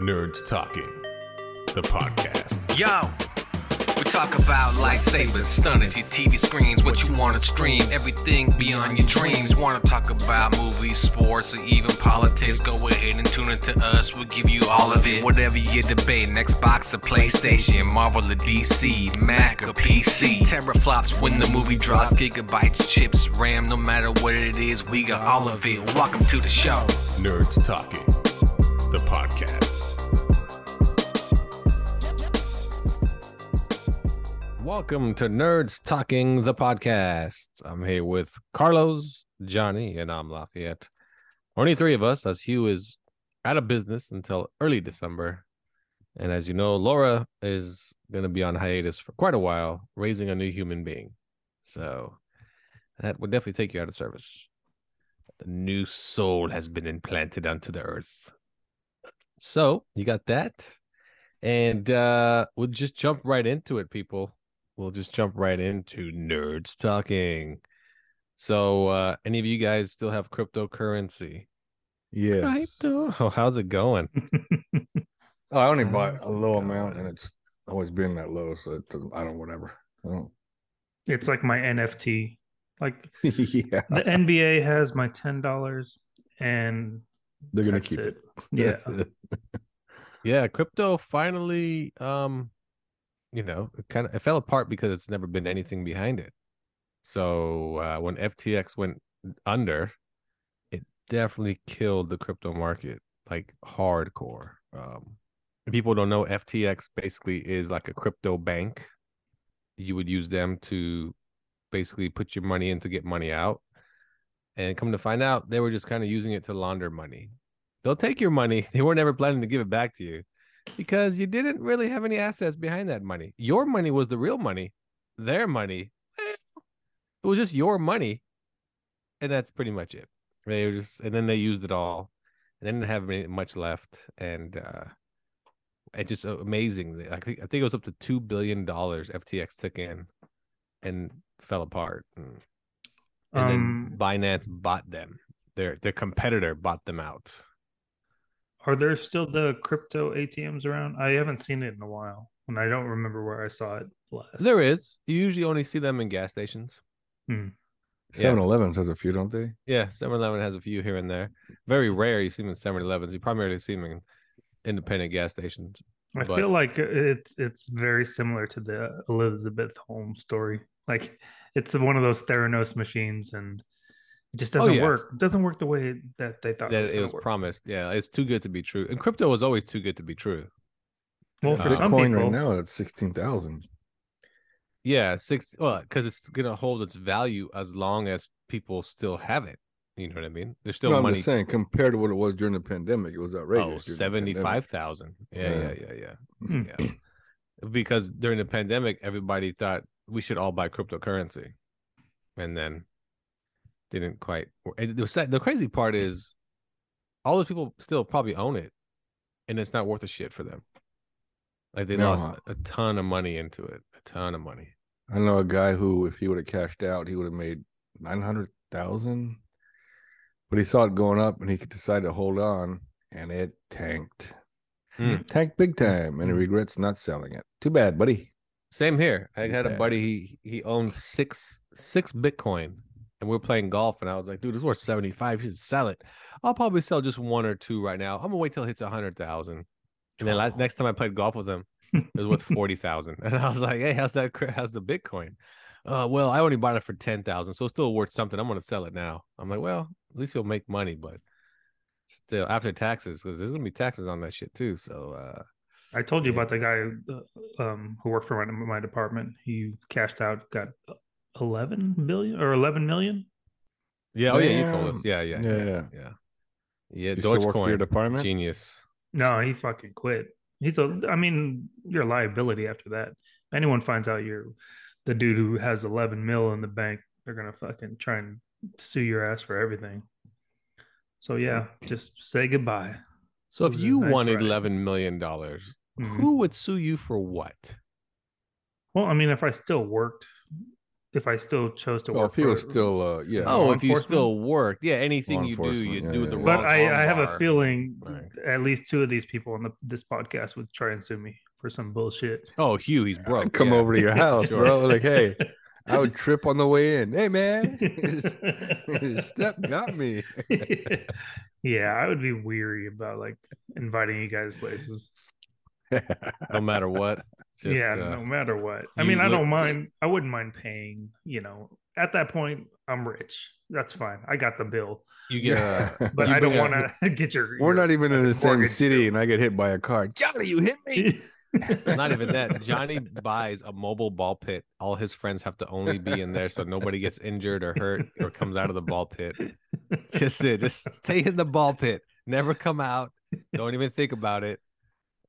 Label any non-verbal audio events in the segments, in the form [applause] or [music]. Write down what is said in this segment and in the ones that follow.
Nerds Talking, the podcast. Yo, we talk about lightsabers, stunning your TV screens, what you want to stream, everything beyond your dreams. Want to talk about movies, sports, or even politics? Go ahead and tune into us. We'll give you all of it. Whatever you're debating, Xbox or PlayStation, Marvel or DC, Mac or PC. Teraflops when the movie drops, gigabytes, chips, RAM, no matter what it is, we got all of it. Welcome to the show. Nerds Talking, the podcast. Welcome to Nerds Talking, the podcast. I'm here with Carlos, Johnny, and I'm Lafayette. Only three of us, as Hugh is out of business until early December. And as you know, Laura is going to be on hiatus for quite a while, raising a new human being. So that would definitely take you out of service. The new soul has been implanted onto the earth. So you got that. And uh we'll just jump right into it, people. We'll just jump right into nerds talking. So uh any of you guys still have cryptocurrency? Yes. Right. Oh, how's it going? [laughs] Oh, I only bought a it low amount, and it's always been that low. So it doesn't, I don't whatever. I don't. It's like my NFT. Like [laughs] yeah, the NBA has my ten dollars, and they're gonna keep it. it. Yeah, [laughs] Yeah, crypto finally um you know, it kind of it fell apart because it's never been anything behind it. So uh when FTX went under, it definitely killed the crypto market like hardcore. Um people don't know FTX basically is like a crypto bank. You would use them to basically put your money in to get money out. And come to find out, they were just kind of using it to launder money. They'll take your money. [laughs] They were never planning to give it back to you because you didn't really have any assets behind that money. Your money was the real money. Their money, it was just your money, and that's pretty much it. They were just, and then they used it all, and they didn't have any, much left, and uh it's just amazing. I think I think it was up to two billion dollars FTX took in, and fell apart. And, and Um, then Binance bought them. Their their competitor bought them out. Are there still the crypto ATMs around? I haven't seen it in a while, and I don't remember where I saw it last. There is. You usually only see them in gas stations. Hmm. 7 Elevens has a few, don't they? Yeah, 7 Eleven has a few here and there. Very rare you see them in 7 Elevens. You primarily see them in independent gas stations. I but- feel like it's it's very similar to the Elizabeth Holmes story. Like it's one of those Theranos machines, and it just Oh, doesn't yeah. work. It doesn't work the way that they thought it was. it was work. promised. Yeah, it's too good to be true. And crypto was always too good to be true. well, for Uh, some Bitcoin people, right now it's sixteen thousand. Yeah, six well, because it's gonna hold its value as long as people still have it. You know what I mean? There's still No, I'm just saying, compared to what it was during the pandemic, it was outrageous. Oh, during 75,000. Yeah, yeah, Yeah. yeah, yeah. Hmm. yeah. Because during the pandemic, everybody thought we should all buy cryptocurrency. And then didn't quite. and The, sad- the crazy part is all those people still probably own it and it's not worth a shit for them. Like they No. lost a ton of money into it, a ton of money. I know a guy who, if he would have cashed out, he would have made nine hundred thousand. But he saw it going up, and he decided to hold on, and it tanked. Mm. Tanked big time, and he Mm. regrets not selling it. Too bad, buddy. Same here. I had a buddy. He he owned six six Bitcoin, and we are playing golf. And I was like, dude, this is worth seventy five. You should sell it. I'll probably sell just one or two right now. I'm gonna wait till it hits a hundred thousand. And then last, next time I played golf with him, it was worth [laughs] forty thousand. And I was like, hey, how's that? How's the Bitcoin? Uh, well, I only bought it for ten thousand, so it's still worth something. I'm gonna sell it now. I'm like, well, at least you'll make money, but still after taxes, because there's gonna be taxes on that shit too. So uh, I told you Yeah. about the guy uh, um, who worked for my, my department. He cashed out, got eleven billion or eleven million. yeah, oh yeah, you told us. Yeah, yeah, yeah, Yeah, yeah. yeah. Yeah, yeah You still work for Dogecoin, your department? genius. No, he fucking quit. He's a. I mean, you're a liability after that. If anyone finds out you're the dude who has eleven mil in the bank, they're gonna fucking try and sue your ass for everything. So yeah, just say goodbye. So if you nice wanted ride. eleven million dollars, Mhm. who would sue you for what? Well, I mean, if I still worked if I still chose to Well, work. if he was still, uh, yeah. Oh, if you still worked, yeah, anything you do, you yeah, do yeah, the yeah. wrong. But I, I have a feeling Right. at least two of these people on the, this podcast would try and sue me for some bullshit. Oh, Hugh, he's broke. come yeah. over to your [laughs] house, Sure. bro. Like, hey, I would trip on the way in. Hey, man, your [laughs] [laughs] step got me. yeah, I would be weary about like inviting you guys places. No matter what. [laughs] Just, yeah, uh, no matter what. I you mean, I don't mind. I wouldn't mind paying. You know, at that point, I'm rich. That's fine. I got the bill, you get uh, [laughs] but You I don't want to [laughs] get your. We're your not even in the same city, bill. and I get hit by a car. Johnny, you hit me. not even that. Johnny buys a mobile ball pit. All his friends have to only be in there so nobody gets injured or hurt or comes out of the ball pit. Just it. Just stay in the ball pit. Never come out. Don't even think about it.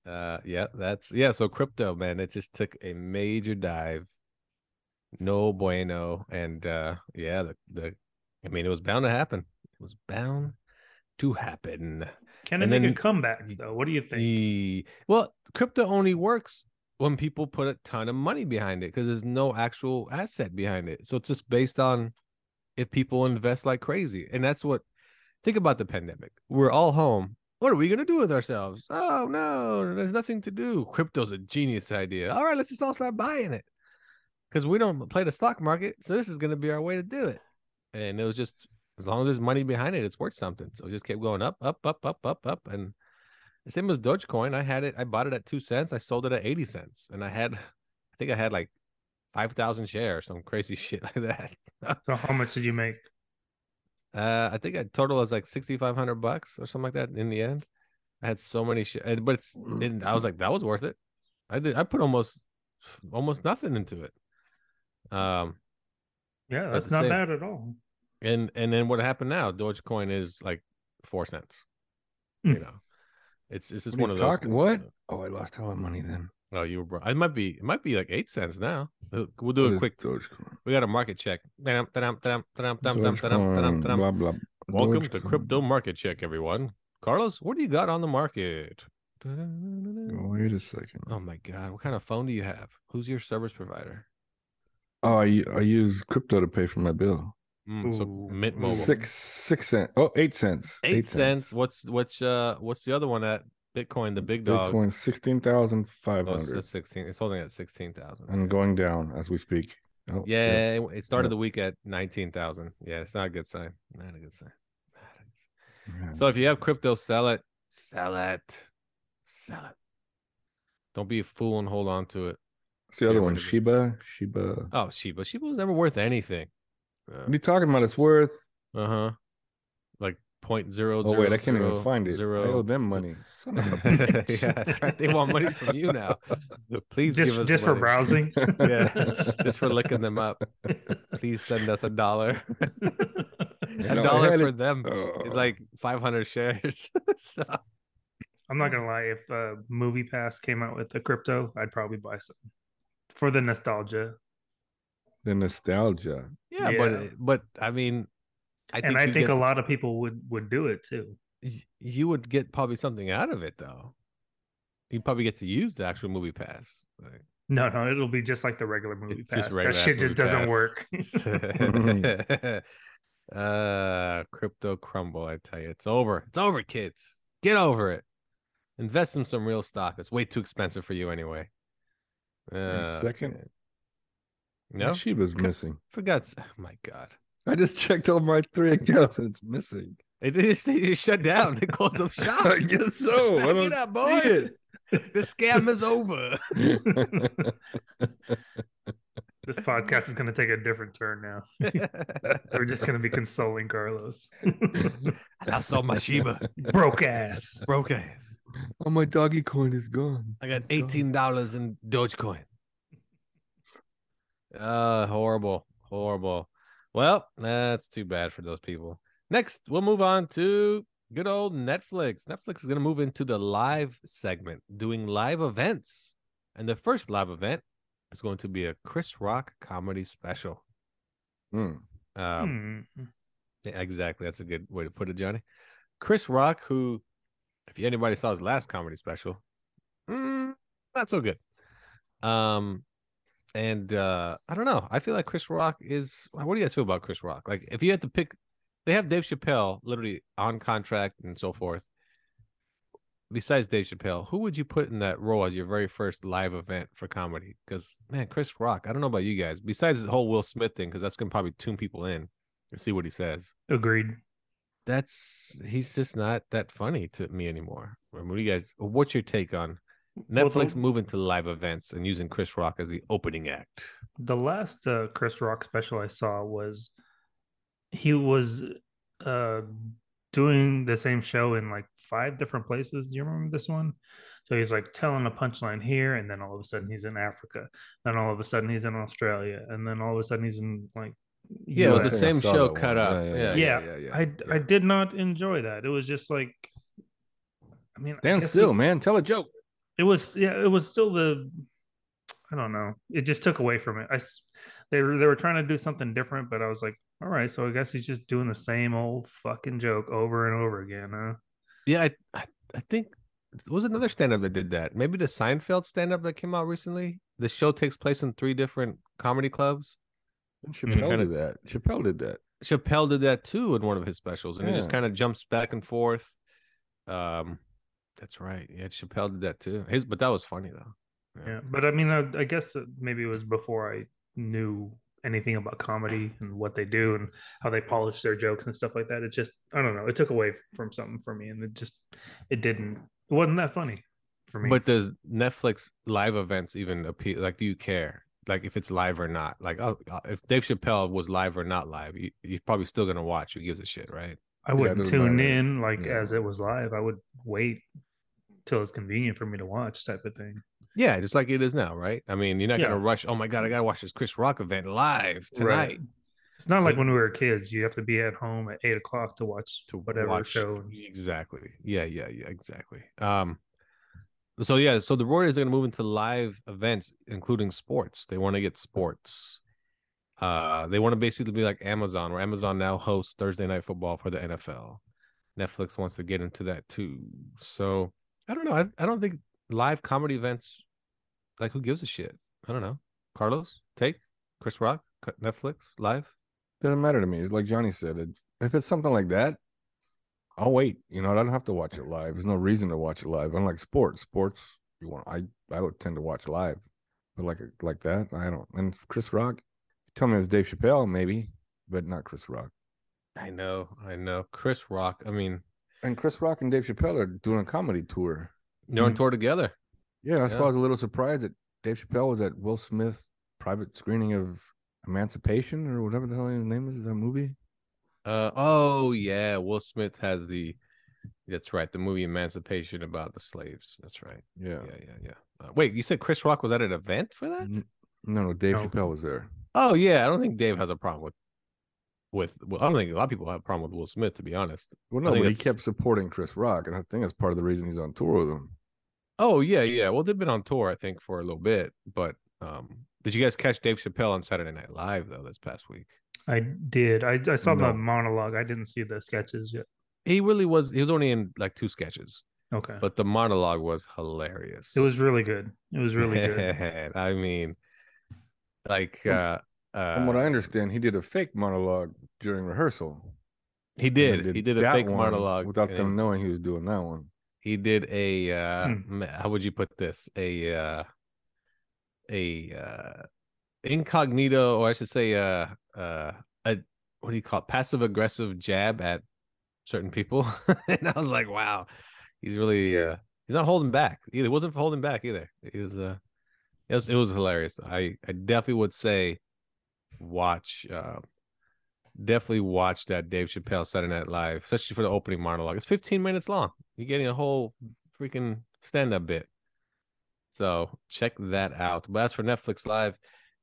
Uh yeah, that's yeah. So crypto, man, it just took a major dive. No bueno. And uh yeah, the the I mean it was bound to happen. It was bound to happen. Can it And make a comeback though? What do you think? The well, crypto only works when people put a ton of money behind it because there's no actual asset behind it. So it's just based on if people invest like crazy. And that's what think about the pandemic. We're all home. What are we gonna do with ourselves? Oh no, there's nothing to do. Crypto's a genius idea. All right, let's just all start buying it. Because we don't play the stock market. So this is gonna be our way to do it. And it was just as long as there's money behind it, it's worth something. So it just kept going up, up, up, up, up, up. And the same as Dogecoin. I had it, I bought it at two cents, I sold it at 80 cents. And I had [laughs] I think I had like five thousand shares, some crazy [laughs] shit like that. So how much did you make? Uh, I think I total was like sixty five hundred bucks or something like that. In the end, I had so many shit, but it's and I was like, that was worth it. I did. I put almost almost nothing into it. Um, Yeah, that's not same- bad at all. and and then what happened now? Dogecoin is like four cents. You Mm. know, it's it's just What one you of those. what? Oh, I lost all my money then. Oh, you were. Bro- it might be. It might be like eight cents now. Uh, we'll do a quick. Dogecoin? We got a market check. Welcome to crypto market check, everyone. Carlos, what do you got on the market? Wait a second. Oh my God, what kind of phone do you have? Who's your service provider? Oh, I, I use crypto to pay for my bill. Mm, so Mint Mobile. Six six cents. Oh, eight cents. Eight, eight cents. cents. What's what's uh what's the other one at? Bitcoin? The big dog. Bitcoin sixteen thousand five Oh, it's, hundred it's sixteen. It's holding at sixteen thousand. and going down as we speak. Oh, Yeah, it- it started Yeah. the week at nineteen thousand. Yeah, it's not a good sign. Not a good sign. A good sign. So if you have crypto, sell it. Sell it. Sell it. Don't be a fool and hold on to it. What's the other Yeah, one? what is it? Shiba. Shiba. Oh, Shiba. Shiba was never worth anything. What are you talking about? It's worth. Uh huh. Like point zero Oh zero. wait, I can't zero even find it. I zero- owe them money. Son of a [laughs] bitch. yeah, that's [laughs] right. They want money from you now. [laughs] Please just give us just for browsing. Yeah, just for looking them up. Please send us a dollar. a know, dollar for it. them Oh. is like 500 shares. so, I'm not gonna lie. If uh, Movie Pass came out with a crypto, I'd probably buy some for the nostalgia. the nostalgia. yeah, Yeah. but but I mean, I think and I think get- a lot of people would would do it too. you would get probably something out of it though. You probably get to use the actual movie pass. Like, No, no, it'll be just like the regular Movie It's Pass. just that shit just doesn't Pass. work. [laughs] [laughs] uh crypto crumble, I tell you. It's over. It's over, kids. Get over it. Invest in some real stock. It's way too expensive for you anyway. Uh, second? okay. My No, Shiba's missing. forgot. Oh my god, I just checked all my three [laughs] accounts and it's missing. it just, they just shut down. They closed up [laughs] shop. I guess so. [laughs] I Back don't it up, see boys. the scam is over. this podcast is gonna take a different turn now. We're just gonna be consoling Carlos. I sold my Shiba. Broke ass. Broke ass. All my doggy coin is gone. I got eighteen dollars in Dogecoin. Uh horrible, horrible. Well, that's too bad for those people. Next, we'll move on to good old Netflix. Netflix is going to move into the live segment, doing live events, and the first live event is going to be a Chris Rock comedy special. Hmm. Um, Hmm. yeah, exactly. That's a good way to put it, Johnny. Chris Rock, who, if anybody saw his last comedy special, mm, not so good. Um, and uh I don't know. I feel like Chris Rock is. What do you guys feel about Chris Rock? Like, if you had to pick, they have Dave Chappelle literally on contract and so forth. Besides Dave Chappelle, who would you put in that role as your very first live event for comedy? Because man, Chris Rock. I don't know about you guys. Besides the whole Will Smith thing, because that's gonna probably tune people in and see what he says. Agreed. That's he's just not that funny to me anymore. What do you guys? What's your take on Netflix the- moving to live events and using Chris Rock as the opening act? The last uh, Chris Rock special I saw was he was uh, doing the same show in like five different places. Do you remember this one? So he's like telling a punchline here, and then all of a sudden he's in Africa. Then all of a sudden he's in Australia, and then all of a sudden he's in like Yeah, it was the US. think I same show cut one. up. Yeah, yeah, yeah, yeah, I yeah. I did not enjoy that. It was just like, I mean, I Stand guess still, he- man. Tell a joke. It was yeah it was still the i don't know it just took away from it i s- they were they were trying to do something different but i was like all right so i guess he's just doing the same old fucking joke over and over again huh Yeah, I, I, I think there was another stand up that did that. Maybe the Seinfeld stand up that came out recently. The show takes place in three different comedy clubs. Chappelle kinda- did that. Chappelle did that. Chappelle did that too in one of his specials, and it just kind of jumps back and forth. Um, that's right. Yeah, Chappelle did that too. His, but that was funny though. yeah but i mean i, I guess maybe it was before i knew anything about comedy and what they do and how they polish their jokes and stuff like that it just i don't know it took away from something for me and it just it didn't it wasn't that funny for me But does Netflix live events even appeal? Like, do you care? Like, if it's live or not? Like, oh, uh, if Dave Chappelle was live or not live, you, you're probably still gonna watch. Who gives a shit, right? I wouldn't doesn't tune matter. in like Yeah. as it was live. I would wait till it's convenient for me to watch, type of thing. Yeah, just like it is now, right? I mean, you're not gonna rush. Oh my god, I gotta watch this Chris Rock event live tonight. It's not So- like when we were kids. You have to be at home at eight o'clock to watch to whatever watch show. exactly yeah yeah yeah exactly um so yeah so the warriors are going to move into live events including sports they want to get sports uh they want to basically be like amazon where amazon now hosts thursday night football for the nfl netflix wants to get into that too so i don't know i, I don't think live comedy events like who gives a shit i don't know carlos take chris rock netflix live Doesn't matter to me. It's like Johnny said. It, if it's something like that, I'll wait. You know, I don't have to watch it live. There's no reason to watch it live. Unlike sports, sports you want. I I would tend to watch live, but like like that, I don't. And Chris Rock, tell me it was Dave Chappelle, maybe, but not Chris Rock. i know i know chris rock i mean And Chris Rock and Dave Chappelle are doing a comedy tour. they're on Mhm. tour together Yeah, that's Yeah. why I was a little surprised that Dave Chappelle was at Will Smith's private screening of Emancipation or whatever the hell his name is. That movie. Uh oh yeah, Will Smith has the that's right, the movie Emancipation about the slaves. That's right. Yeah. Yeah, yeah, yeah. Uh, wait, you said Chris Rock was at an event for that? No, no, Dave No. Chappelle was there. Oh yeah, I don't think Dave has a problem with with well, I don't think a lot of people have a problem with Will Smith to be honest. Well, no, but he kept supporting Chris Rock, and I think that's part of the reason he's on tour with him. Oh yeah, yeah. Well, they've been on tour I think for a little bit, but um did you guys catch Dave Chappelle on Saturday Night Live though this past week? I did. I, I saw No. the monologue. I didn't see the sketches yet. He really was he was only in like two sketches, Okay. but the monologue was hilarious. it was really good. It was really good. [laughs] I mean, like, uh, uh, From what I understand, he did a fake monologue during rehearsal. he and then did. He did a fake monologue without them then knowing he was doing that one. He did a. Uh, Hmm. How would you put this? A uh, a uh, incognito, or I should say, uh, uh, a what do you call it? Passive aggressive jab at certain people, [laughs] and I was like, wow, he's really. Uh, he's not holding back either. He wasn't holding back either. He was. Uh, it was, it was hilarious. I I definitely would say watch uh definitely watch that Dave Chappelle Saturday Night Live, especially for the opening monologue. It's 15 minutes long. You're getting a whole freaking stand-up bit. So check that out. But as for Netflix Live,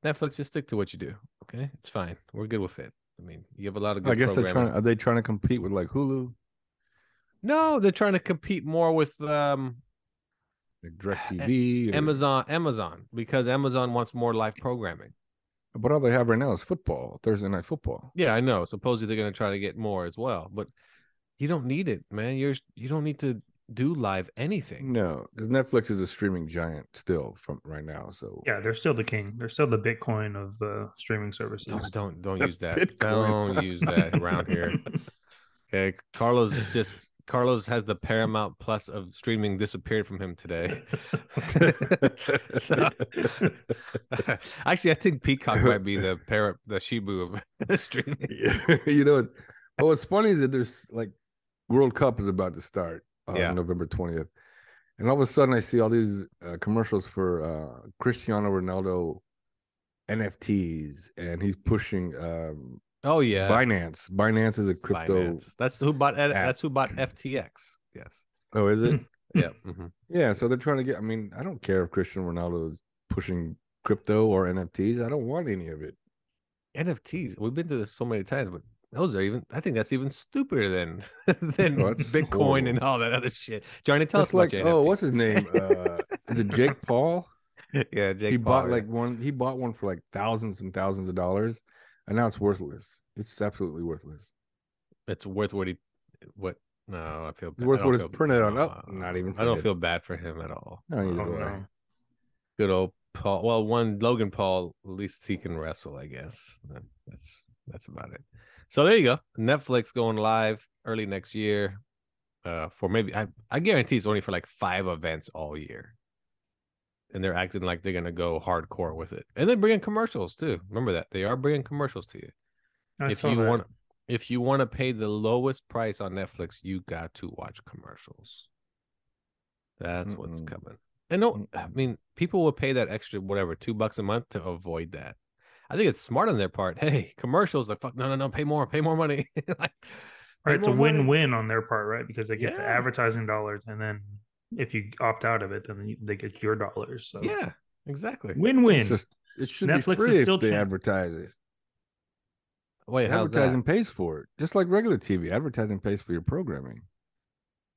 Netflix just stick to what you do. Okay. It's fine. We're good with it. I mean, you have a lot of good I guess they're trying. Are they trying to compete with like Hulu, No, they're trying to compete more with um like DirecTV? or- Amazon Amazon because Amazon wants more live programming. But all they have right now is football, Thursday night football. Yeah, I know. Supposedly they're gonna try to get more as well, but you don't need it, man. You're you don't need to do live anything. No, because Netflix is a streaming giant still from right now. So Yeah, they're still the king. They're still the Bitcoin of uh, streaming services. Don't don't, don't [laughs] use that. Bitcoin. Don't use that around here. [laughs] Okay, Carlos just Carlos has the Paramount Plus of streaming disappeared from him today. So- [laughs] Actually, I think Peacock might be the para, the Shibu of [laughs] streaming. [laughs] Yeah, you know, oh, what's funny is that there's like World Cup is about to start on Yeah. November 20th. And all of a sudden I see all these uh, commercials for uh, Cristiano Ronaldo NFTs and he's pushing um, Oh yeah, Binance. Binance is a crypto. Binance. That's who bought. app. That's who bought FTX. Yes. Oh, is it? [laughs] Yeah. mhm. yeah. So they're trying to get, I mean, I don't care if Cristiano Ronaldo is pushing crypto or NFTs. I don't want any of it. NFTs. We've been through this so many times, but those are even. I think that's even stupider than [laughs] than Oh, Bitcoin and all that other shit. Johnny, tell That's us like, oh, what's his name? Uh, is it Jake [laughs] Paul? yeah, Jake he Paul, bought yeah. like one he bought one for like thousands and thousands of dollars and now it's worthless it's absolutely worthless it's worth what he what. No, I feel. It's worth what it's printed on. Oh, not even I don't feel bad for him at all. no neither do I. no. Good old Paul. Well, one Logan Paul. At least he can wrestle, I guess. That's that's about it. So there you go. Netflix going live early next year. Uh, for maybe I I guarantee it's only for like five events all year. And they're acting like they're gonna go hardcore with it, and then bringing commercials too. Remember that they are bringing commercials to you. I if you that. want, if you want to pay the lowest price on Netflix, you got to watch commercials. That's what's Mm-mm. coming. And no, I mean, people will pay that extra whatever two bucks a month to avoid that. I think it's smart on their part. Hey, commercials like fuck no no no pay more pay more money. [laughs] like, Right, it's a more money. win-win on their part, right? Because they get the advertising dollars, and then if you opt out of it, then they get your dollars. So Yeah, exactly. win-win. it's just it should Netflix be is free if still they champ- advertise it Wait, how's advertising that? pays for it just like regular tv advertising pays for your programming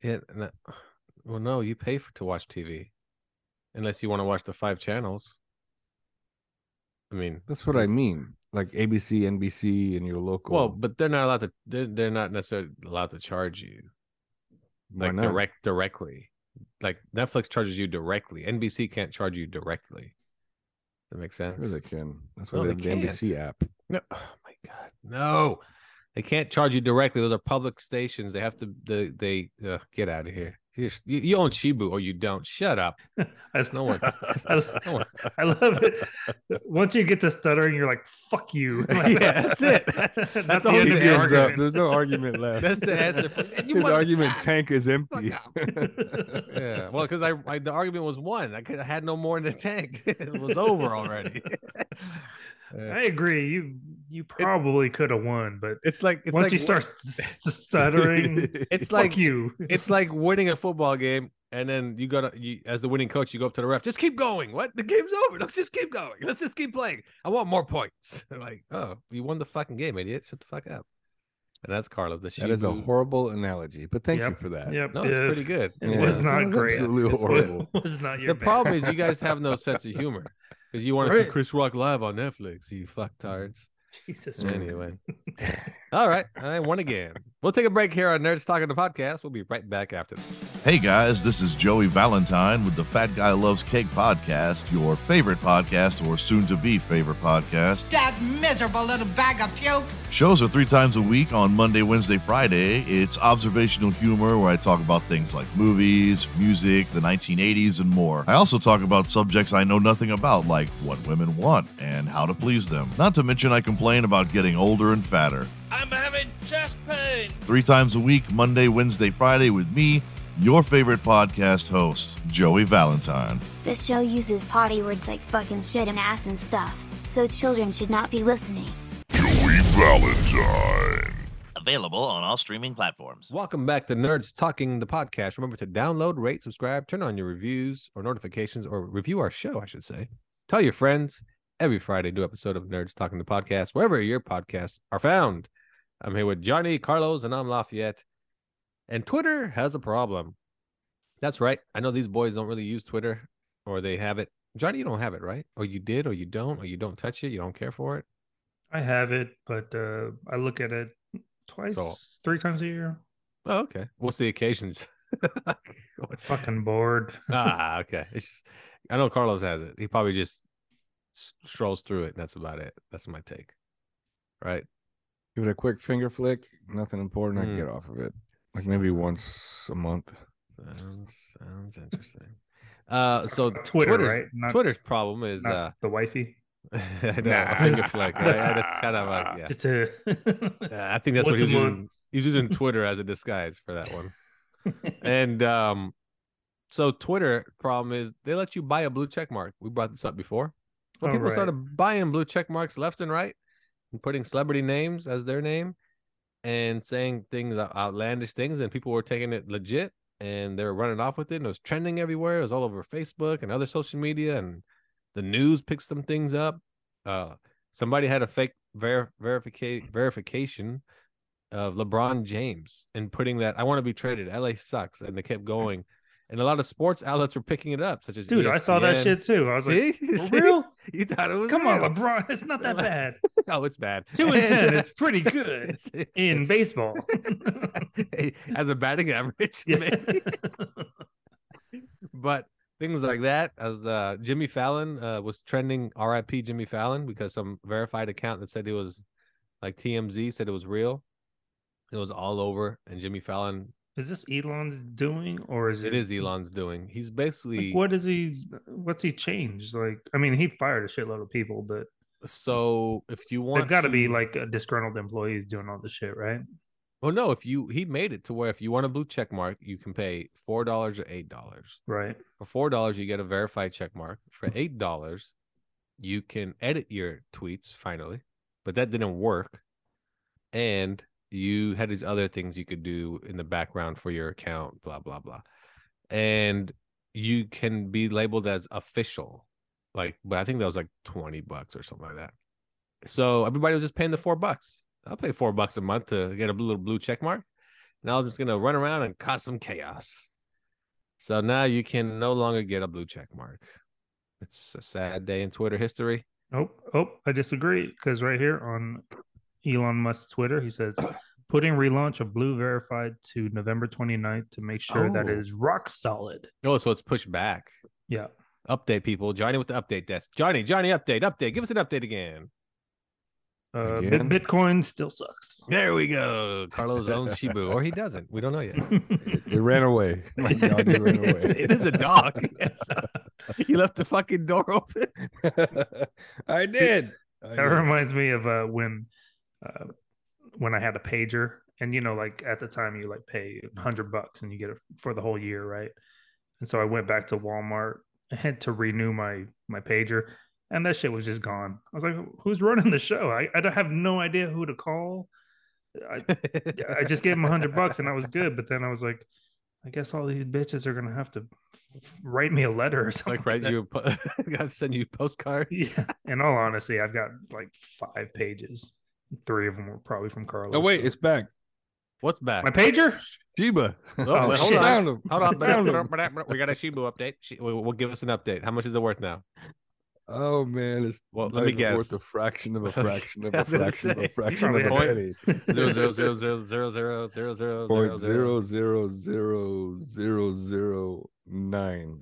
Yeah, no, [sighs] well, no, you pay for to watch TV, unless you want to watch the five channels. I mean, that's what i mean like abc nbc and your local Well, but they're not allowed to. They're, they're not necessarily allowed to charge you why like not? direct directly. Like Netflix charges you directly. NBC can't charge you directly. That makes sense. sure they can that's why No, they have the nbc can't. app No, oh my god, no! They can't charge you directly. Those are public stations. They have to. They they uh, get out of here. You're, you, you own Shibu or you don't. Shut up. [laughs] I, No one. [laughs] I, No one. [laughs] I love it. Once you get to stuttering, you're like, "Fuck you." Yeah, that's it. That's- That's, that's the all end he gives up. There's no argument left. That's the answer. for- His argument tank is empty. yeah. Well, because I, I the argument was won. I could I had no more in the tank. it was over already. I agree. You you probably could have won, but it's like it's once like you start s- s- stuttering, it's like you. it's like winning a football game and then you gotta you, as the winning coach you go up to the ref just keep going. What? The game's over. Let's just keep going. Let's just keep playing. I want more points. [laughs] Like oh you won the fucking game idiot. Shut the fuck up. And that's carlos. The That is a horrible analogy, but thank you for that. Yep, no it's yeah. pretty good. It Yeah, was it not sounds great. Absolutely It's- horrible. [laughs] It was not your the problem is you guys [laughs] have no sense of humor because you want to see chris rock live on netflix you fucktards. Jesus Anyway. All right i won again we'll take a break here on nerds talking the podcast we'll be right back after this Hey guys, this is Joey Valentine with the Fat Guy Loves Cake podcast, your favorite podcast or soon to be favorite podcast. That miserable little bag of puke. Shows are three times a week on Monday, Wednesday, Friday. It's observational humor where I talk about things like movies, music, the 1980s, and more. I also talk about subjects I know nothing about, like what women want and how to please them. Not to mention, I complain about getting older and fatter. I'm having chest pain. Three times a week, Monday, Wednesday, Friday, with me, your favorite podcast host, Joey Valentine. This show uses potty words like fucking shit and ass and stuff, so children should not be listening. Joey Valentine. Available on all streaming platforms. Welcome back to Nerds Talking the podcast. Remember to download, rate, subscribe, turn on your reviews or notifications, or review our show, I should say. Tell your friends every Friday, new episode of Nerds Talking the podcast, wherever your podcasts are found. I'm here with Johnny, Carlos, and I'm Lafayette. And Twitter has a problem. That's right. I know these boys don't really use Twitter, or they have it. Johnny, you don't have it, right? Or you did, or you don't, or you don't touch it, you don't care for it. I have it, but uh, I look at it twice, So- three times a year. Oh, okay. What's the occasions? [laughs] Fucking bored. [laughs] ah, okay. It's just- I know Carlos has it. He probably just strolls through it. And that's about it. That's my take. Right. Give it a quick finger flick. Nothing important. I Mm. get off of it. Like maybe once a month. Sounds sounds interesting. Uh, so Twitter, Twitter's, right? Not- Twitter's problem is Not uh, the wifey. [laughs] I know, Nah. a finger flick. Right? That's kind of a yeah. Just to [laughs] Yeah, I think that's what Once he's a month. using. He's using [laughs] Twitter as a disguise for that one. And um, so Twitter problem is they let you buy a blue check mark. We brought this up before. But Oh, people right. started buying blue check marks left and right and putting celebrity names as their name and saying things outlandish things, and people were taking it legit and they were running off with it. And it was trending everywhere. It was all over Facebook and other social media, and the news picked some things up. Uh, somebody had a fake ver- verifica- verification of LeBron James and putting that I want to be traded. LA sucks, and they kept going. And a lot of sports outlets were picking it up, such as Dude, I saw that shit too. I was [laughs] See? like, real? You thought it was Come on. LeBron. It's not that [laughs] bad. Oh, it's bad. Two and ten is pretty [laughs] good It's- in it's- baseball. [laughs] as a batting average. Yeah. maybe. but things like that, as uh, Jimmy Fallon uh, was trending RIP Jimmy Fallon because some verified account that said it was like TMZ said it was real. It was all over, and Jimmy Fallon. Is this Elon's doing, or is It it? is Elon's doing. He's basically Like, what is he? What's he changed? Like, I mean, he fired a shitload of people, but so. If you want, they've got to be like a disgruntled employees doing all this shit, right? Well, no. If you he made it to where if you want a blue check mark, you can pay four dollars or eight dollars. Right. For four dollars, you get a verified check mark. For eight dollars, you can edit your tweets finally, but that didn't work. And you had these other things you could do in the background for your account, blah blah blah. And you can be labeled as official, like, but I think that was like twenty bucks or something like that. So everybody was just paying the four bucks. I'll pay four bucks a month to get a little blue check mark. Now I'm just gonna run around and cause some chaos. So now you can no longer get a blue check mark. It's a sad day in Twitter history. Oh, oh, I disagree because right here on Elon Musk's Twitter, he says [clears throat] putting relaunch of Blue verified to November 29th to make sure that it Oh. rock solid. Oh, so it's pushed back. Yeah. Update people. Johnny with the update desk. Johnny, Johnny, update, update. Give us an update again. Uh, Again? Bitcoin still sucks. There we go. Carlos owns [laughs] Shibu, or he doesn't. We don't know yet. [laughs] It ran away. [laughs] My God, it ran It's- away. it is a dog. Yes. you left the fucking door open. I did. I that did. reminds me of uh, when uh, when I had a pager, and you know, like at the time you like pay a hundred bucks and you get it for the whole year, right? And so I went back to Walmart. [laughs] I had to renew my my pager, and that shit was just gone. I was like, "Who's running the show?" I I have no idea who to call. I I just gave him a hundred bucks and I was good. But then I was like, I guess all these bitches are gonna have to write me a letter or [laughs] something. like write that. you a po- [laughs] gotta send you postcards. Yeah. In all honesty, I've got like five pages. Three of them were probably from Carlos. Oh wait, so- it's back. What's back? my pager. Shiba. Oh, Oh, wait, hold on. Found him. Hold on. Found him. we got a Shibu update. Shi- We'll we'll give us an update. How much is it worth now? Oh man, it's Well, let me guess. worth a fraction of a fraction of I a fraction of a fraction probably of a penny. Zero zero zero zero zero zero zero zero Point zero zero zero zero zero zero nine.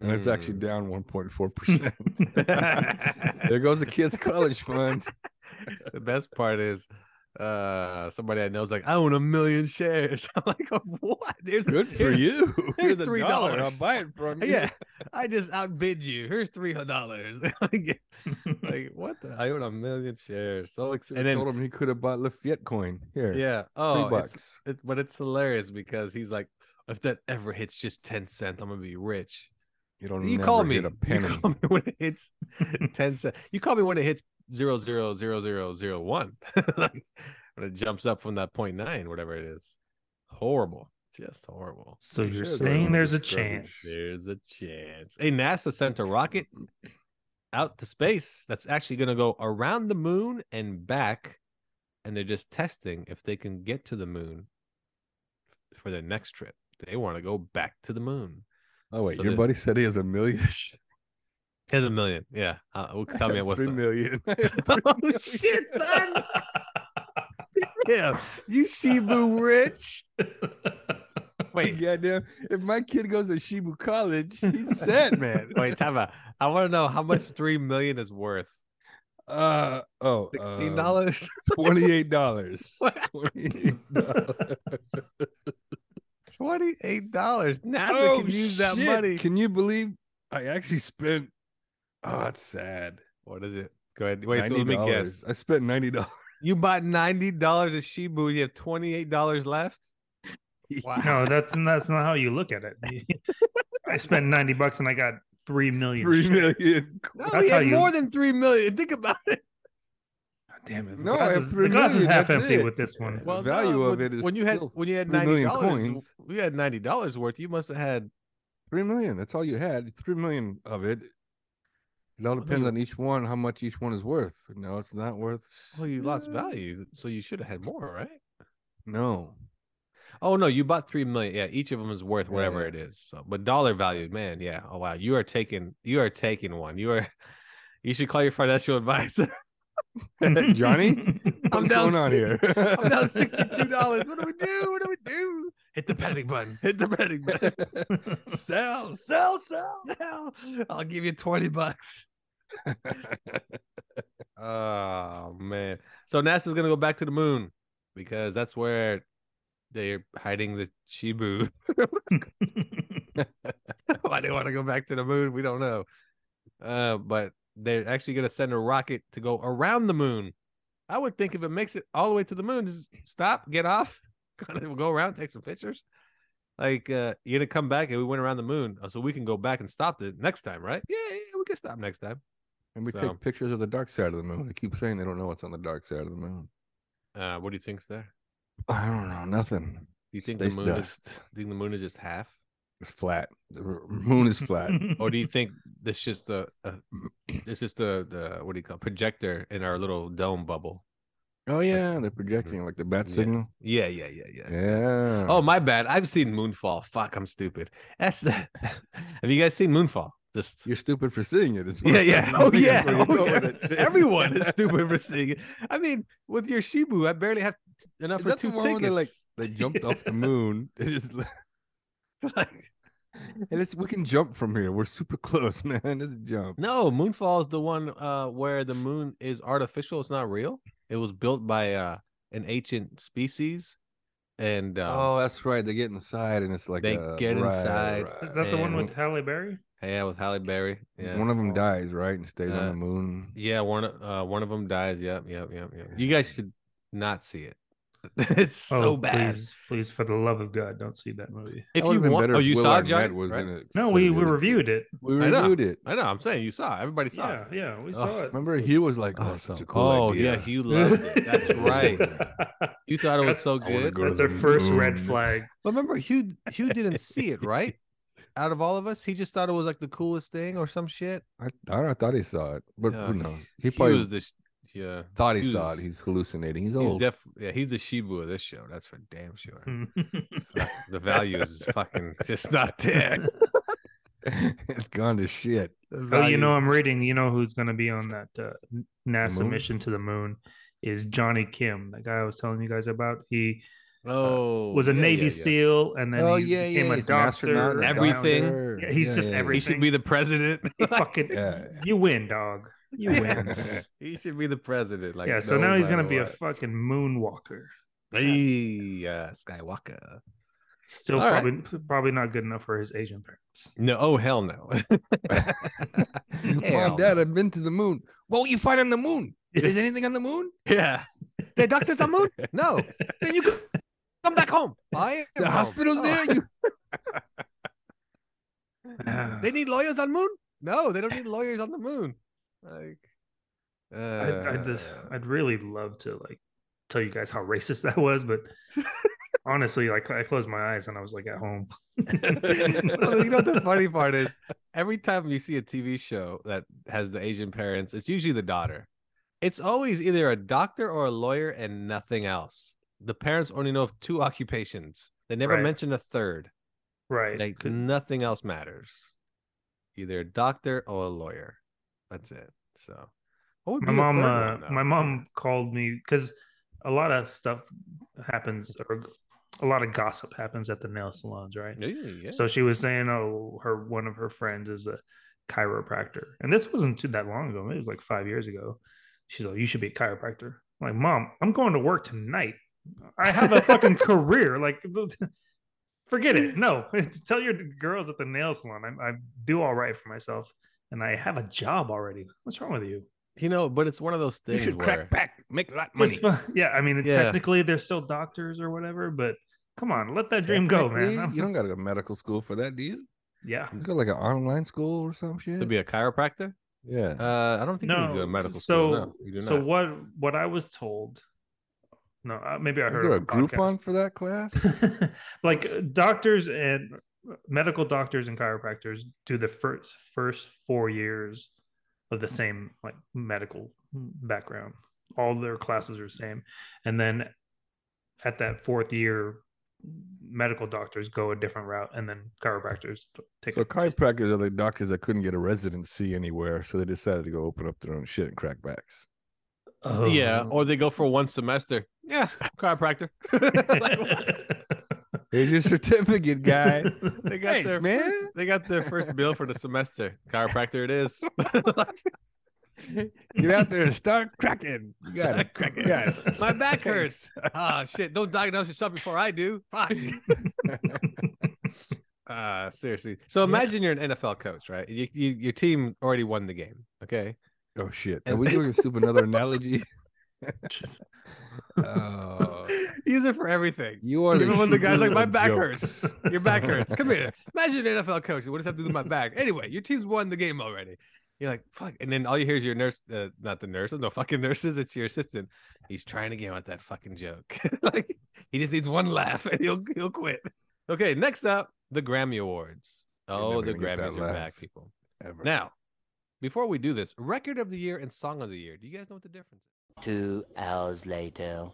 And it's actually Mm. down one point four percent. There goes the kids' college fund. The best part is uh somebody I know is like, I own a million shares. [laughs] I'm like, "Oh, what? Dude, Good for here's- you. here's Here's $3. I'll buy it from [laughs] you. Yeah, I just outbid you. Here's three hundred dollars. [laughs] like, what the? I own a million shares. So excited. And And told then, him he could have bought Lafayette coin. Here. yeah, oh, Three it's- bucks. it, but it's hilarious because he's like, if that ever hits just ten cents, I'm gonna be rich. You don't You call me. a penny. You call me when it hits ten cents. You call me when it hits zero zero zero zero zero one. [laughs] like when it jumps up from that point nine, whatever it is. Horrible. Just horrible. so You you're should saying there's a this chance? There's a chance. Hey, NASA sent a rocket out to space that's actually going to go around the moon and back. And they're just testing if they can get to the moon for their next trip. They want to go back to the moon. Oh wait, So your buddy said he has a million. [laughs] Has a million. Yeah. Uh, tell me [laughs] what's three the... million. [laughs] oh, shit, son. [laughs] Yeah. You Shibu rich. Wait. goddamn! If my kid goes to Shibu College, he's set, man. Wait, time out. I want to know how much three million is worth. Uh oh, Sixteen dollars. twenty-eight dollars. Twenty-eight dollars. Twenty-eight dollars. NASA Oh, can use that money. Can you believe I actually spent? Oh, it's sad. What is it? Go ahead. Wait, let me guess. I spent ninety dollars. You bought ninety dollars of Shibu. You have twenty-eight dollars left. [laughs] Wow. No, that's that's not how you look at it. [laughs] I spent ninety bucks and I got three million. Three shit. million. No, That's he had you- more than three million. Think about it. Damn it! The No, I glass is, the glass is half empty it. with this one. Well, The value of when, it is when you had when you had three ninety million dollars. coins. We had ninety dollars worth. You must have had. Three million. That's all you had. Three million of it. It all depends on each one, how much each one is worth. No, it's not worth. Well, you lost value, so you should have had more, right? No. Oh no, you bought three million. Yeah, each of them is worth whatever Yeah. it is. So, but dollar value, man, yeah. Oh wow, you are taking, you are taking one. You are, [laughs] you should call your financial advisor. [laughs] Johnny? [laughs] What's down going on here? I'm down sixty-two dollars. What do we do? What do we do? Hit the panic button. Hit the panic button. [laughs] sell, sell, sell, sell. I'll give you twenty bucks. [laughs] Oh man. So NASA's gonna go back to the moon because that's where they're hiding the Shibu. [laughs] Why they want to go back to the moon, we don't know. Uh, but they're actually gonna send a rocket to go around the moon. I would think if it makes it all the way to the moon, just stop, get off, [laughs] kind of go around, take some pictures. Like uh, you're gonna come back and we went around the moon, uh, so we can go back and stop it next time, right? Yeah, yeah, we can stop next time. and we So- take pictures of the dark side of the moon. They keep saying they don't know what's on the dark side of the moon. Uh, what do you think's there? I don't know. Nothing. Do you think Space the moon is, do you think the moon is just half? It's flat. The moon is flat. [laughs] or do you think this just the [clears throat] uh, this just the the what do you call it, projector in our little dome bubble? Oh yeah, they're projecting like the bat Yeah. signal. Yeah, yeah, yeah, yeah. Yeah. Oh my bad. I've seen Moonfall. Fuck, I'm stupid. That's the. [laughs] Have you guys seen Moonfall? Just you're stupid for seeing it. As yeah, yeah. [laughs] Oh yeah. Oh, yeah. with it, shit. Everyone is [laughs] stupid for seeing it. I mean, with your Shibu, I barely have enough Is for the two one where tickets. they like they jumped off the moon? They just Like, hey, let's we can jump from here. We're super close, man. Let's jump. no, Moonfall is the one uh where the moon is artificial. It's not real. It was built by uh an ancient species, and um, oh, that's right. They get inside, and it's like they a- get right, inside. right. Is that the one with Halle Berry? yeah, with Halle Berry. Yeah, One of them dies, right, and stays Uh, on the moon. Yeah, one of- uh one of them dies. Yep, yep, yep, yep. You guys should not see it. [laughs] it's so oh, bad. Please, please, for the love of God, don't see that movie. If That you been want, better oh, you Will saw it, Arnett was right? in it. No, we, we reviewed it. We I reviewed it. I know. I'm saying you saw. it. Everybody saw Yeah, it. yeah, we Oh, saw it. Remember, Hugh was like, "Oh, Oh, such a cool oh, idea." yeah, Hugh [laughs] loved it. That's right. You thought it was That's- so good. go That's our the first red flag. But remember, Hugh Hugh [laughs] didn't see it, right? Out of all of us, he just thought it was like the coolest thing or some shit. I, I, I thought he saw it, but Yeah, who knows? He He probably was this. Yeah, thought he he saw was- it. He's hallucinating. He's he's old. def. Yeah, he's the Shibu of this show. That's for damn sure. [laughs] The value is fucking just not there. [laughs] [laughs] it's gone to shit. The oh, you know, I'm reading. You know who's going to be on that uh, NASA moon? mission to the moon is Jonny Kim, the guy I was telling you guys about. He oh, was a yeah, Navy yeah, yeah. SEAL, and then oh he yeah, became yeah. a He's an astronaut, doctor. a Everything. doctor. Yeah, he's just everything. He should be the president. He fucking, Yeah. you win, dog. You [laughs] win. he should be the president. Like yeah, so no now he's gonna matter be a fucking moonwalker. Hey, uh, Skywalker. Still All right. probably probably not good enough for his Asian parents. No, oh hell no. [laughs] [laughs] Hell Mom, Dad. I've been to the moon. What will you find on the moon? Is there anything on the moon? Yeah. The doctor's on moon? No. Then you can come back home. I am The home. hospital's Oh. there. You... [sighs] They need lawyers on moon? No, they don't need lawyers on the moon. Like I'd, I'd, just, uh, I'd really love to like tell you guys how [laughs] racist that was, but [laughs] honestly, like I closed my eyes and I was like at home. [laughs] Well, you know what the funny part is? Every time you see a TV show that has the Asian parents, it's usually the daughter. It's always either a doctor or a lawyer and nothing else. The parents only know of two occupations. They never Right. mention a third. right. Like nothing else matters. Either a doctor or a lawyer. That's it. So my mom uh, my mom called me because a lot of stuff happens or a lot of gossip happens at the nail salons, right? Yeah, yeah. So she was saying, oh, her one of her friends is a chiropractor, and this wasn't too that long ago. It was like five years ago. She's like, you should be a chiropractor. I'm like, mom, I'm going to work tonight. I have a fucking [laughs] career. Like, [laughs] forget it. [laughs] No, tell your girls at the nail salon I, I do all right for myself, and I have a job already. What's wrong with you? you know, but it's one of those things. You things should where crack back, make a lot of money. [laughs] Yeah, I mean, Yeah. technically they're still doctors or whatever, but come on, let that dream go, man. You don't got to go to medical school for that, do you? yeah. You go like an online school or some shit. to be a chiropractor. yeah. Uh, I don't think you need to go to medical so school. No, you do so what what I was told. No, uh, maybe I Is heard there it a on group on podcast. for that class? [laughs] like uh, doctors and medical doctors and chiropractors do the first first four years of the same like medical background. All their classes are the same, and then at that fourth year, medical doctors go a different route, and then chiropractors take. so a- chiropractors are the doctors that couldn't get a residency anywhere, so they decided to go open up their own shit and crack backs. Oh. Yeah, or they go for one semester. Yeah, chiropractor. [laughs] [laughs] Here's your certificate, guy. [laughs] they got Thanks, their man. First, they got their first bill for the semester. Chiropractor it is. [laughs] Get out there and start cracking. You got it. Crack You got it. My back hurts. Ah, shit! Don't diagnose yourself before I do. Fuck. Uh [laughs] seriously. So imagine you're an NFL coach, right? You, you, your team already won the game. Okay. Oh shit! Are And- we doing soup another analogy? Oh, [laughs] Use it for everything. you are Even when the guy's like, "My back jokes." hurts. Your back hurts. Come here. [laughs] Imagine an NFL coach. What does that have to do with my back? Anyway, your team's won the game already. You're like, fuck. And then all you hear is your nurse, uh, not the nurses, no fucking nurses. It's your assistant. He's trying to get out that fucking joke. [laughs] like he just needs one laugh and he'll he'll quit. Okay, next up, the Grammy Awards. Oh, the gonna get that Grammys are laugh. back, people. Ever. Now, before we do this, record of the year and song of the year. Do you guys know what the difference is? Two hours later.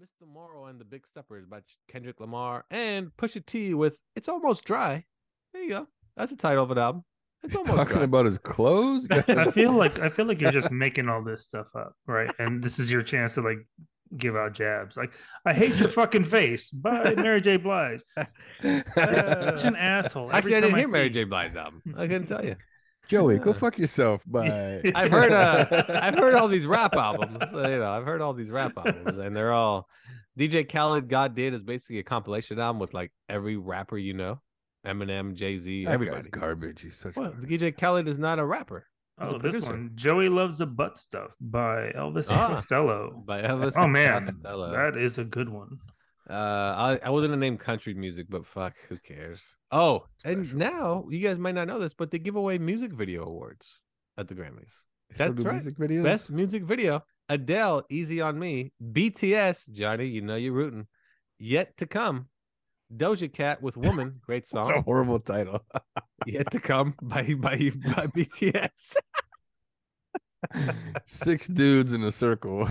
Mr. Morale and the Big Steppers by Kendrick Lamar and Pusha T with It's Almost Dry. There you go. That's the title of an album. It's [laughs] He's almost talking dry. about his clothes. [laughs] I feel like I feel like you're just making all this stuff up, right? And this is your chance to like give out jabs. Like, I hate your fucking face by Mary J. Blige. [laughs] Such an asshole. Actually, I Every didn't time hear see- Mary J. Blige's album. I couldn't tell you. Joey, go [laughs] fuck yourself. Bye. I've heard uh, [laughs] I've heard all these rap albums. uh, You know, I've heard all these rap albums, and they're all DJ Khaled. God did is basically a compilation album with like every rapper you know, Eminem, Jay Z, That guy's everybody. garbage. He's such. Well, garbage. DJ Khaled is not a rapper. He's a Oh, this one. Joey loves the butt stuff by Elvis Ah. Costello. by Elvis. Oh man, Costello. that is a good one. Uh, I, I wasn't gonna name country music, but fuck, who cares? Oh, and now you guys might not know this, but they give away music video awards at the Grammys. That's right. Music videos. Best music video: Adele, "Easy on Me," BTS, Johnny, you know you're rooting. Yet to come, Doja Cat with [laughs] "Woman," great song. It's a horrible title. [laughs] Yet to come by by by BTS. Six dudes in a circle.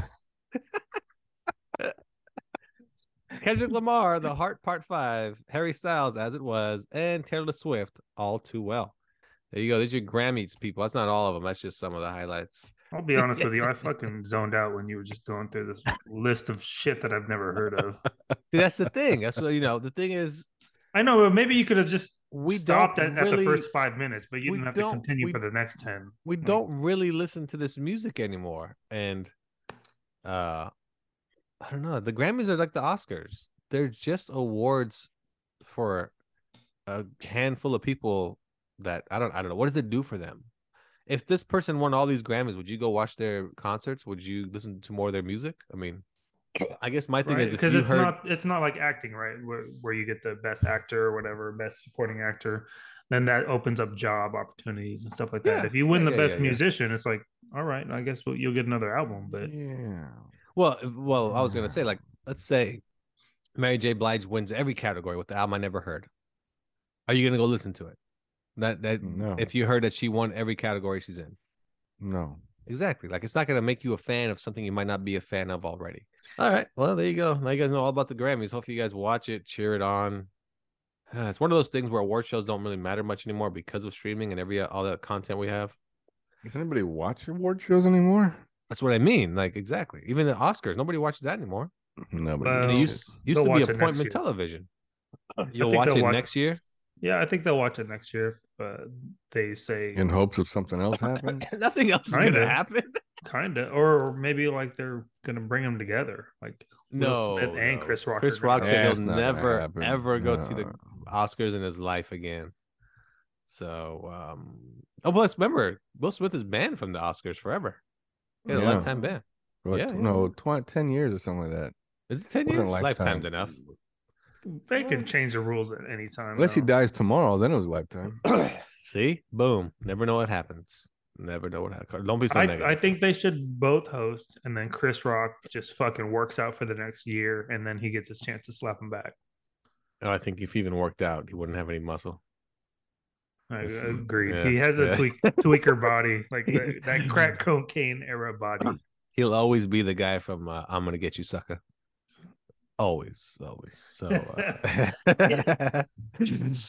[laughs] Kendrick Lamar, "The Heart" Part Five, Harry Styles, "As It Was," and Taylor Swift, "All Too Well." There you go. There's your Grammys, people. That's not all of them. That's just some of the highlights. I'll be honest with you. I [laughs] fucking zoned out when you were just going through this list of shit that I've never heard of. That's the thing. That's what you know. The thing is, I know, but maybe you could have just We stopped at, at the first five minutes, but you didn't have to continue we- for the next ten. we Like- don't really listen to this music anymore and uh i don't know the grammys are like the oscars they're just awards for a handful of people that i don't i don't know what does it do for them if this person won all these grammys would you go watch their concerts would you listen to more of their music i mean i guess my thing is because it's heard not it's not like acting, right? Where where you get the best actor or whatever, best supporting actor, then that opens up job opportunities and stuff like that. Yeah, If you win yeah, the yeah, best musician, it's like, all right, I guess we'll, you'll get another album. But Yeah. Well, well, I was gonna say, like, [sighs] let's say Mary J. Blige wins every category with the album I never heard. Are you gonna go listen to it? That that No. if you heard that she won every category she's in. No. Exactly. Like it's not gonna make you a fan of something you might not be a fan of already. All right. Well, there you go. Now you guys know all about the Grammys. Hopefully you guys watch it, cheer it on. Uh, [sighs] It's one of those things where award shows don't really matter much anymore because of streaming and every all that content we have. Does anybody watch award shows anymore? That's what I mean. Like exactly. Even the Oscars, nobody watches that anymore. Nobody. Well, it used, used to be appointment television. You'll watch it watch- next year. Yeah, I think they'll watch it next year if uh, they say in hopes of something else happening. [laughs] Nothing else is Kinda. gonna happen. kind of, or maybe like they're gonna bring them together, like Will No, Smith and no. Chris Rock. Chris Rock go. said he'll never ever go to the Oscars in his life again. So, um, oh, plus remember, Will Smith is banned from the Oscars forever. He had a Yeah. lifetime ban. Like, Yeah, yeah. no, 20, 10 years or something like that. Is it ten years? Wasn't Lifetime's enough. They can change the rules at any time. Unless he dies tomorrow, then it was lifetime. [clears throat] See, boom. Never know what happens. Never know what happens. Don't be so I, negative. I think they should both host, and then Chris Rock just fucking works out for the next year, and then he gets his chance to slap him back. Oh, I think if he even worked out, he wouldn't have any muscle. I agreed. yeah, he has a yeah. tweak, tweaker [laughs] body, like that, that crack [laughs] cocaine era body. He'll always be the guy from uh, "I'm gonna get you, sucker." Always, always. So, uh, [laughs]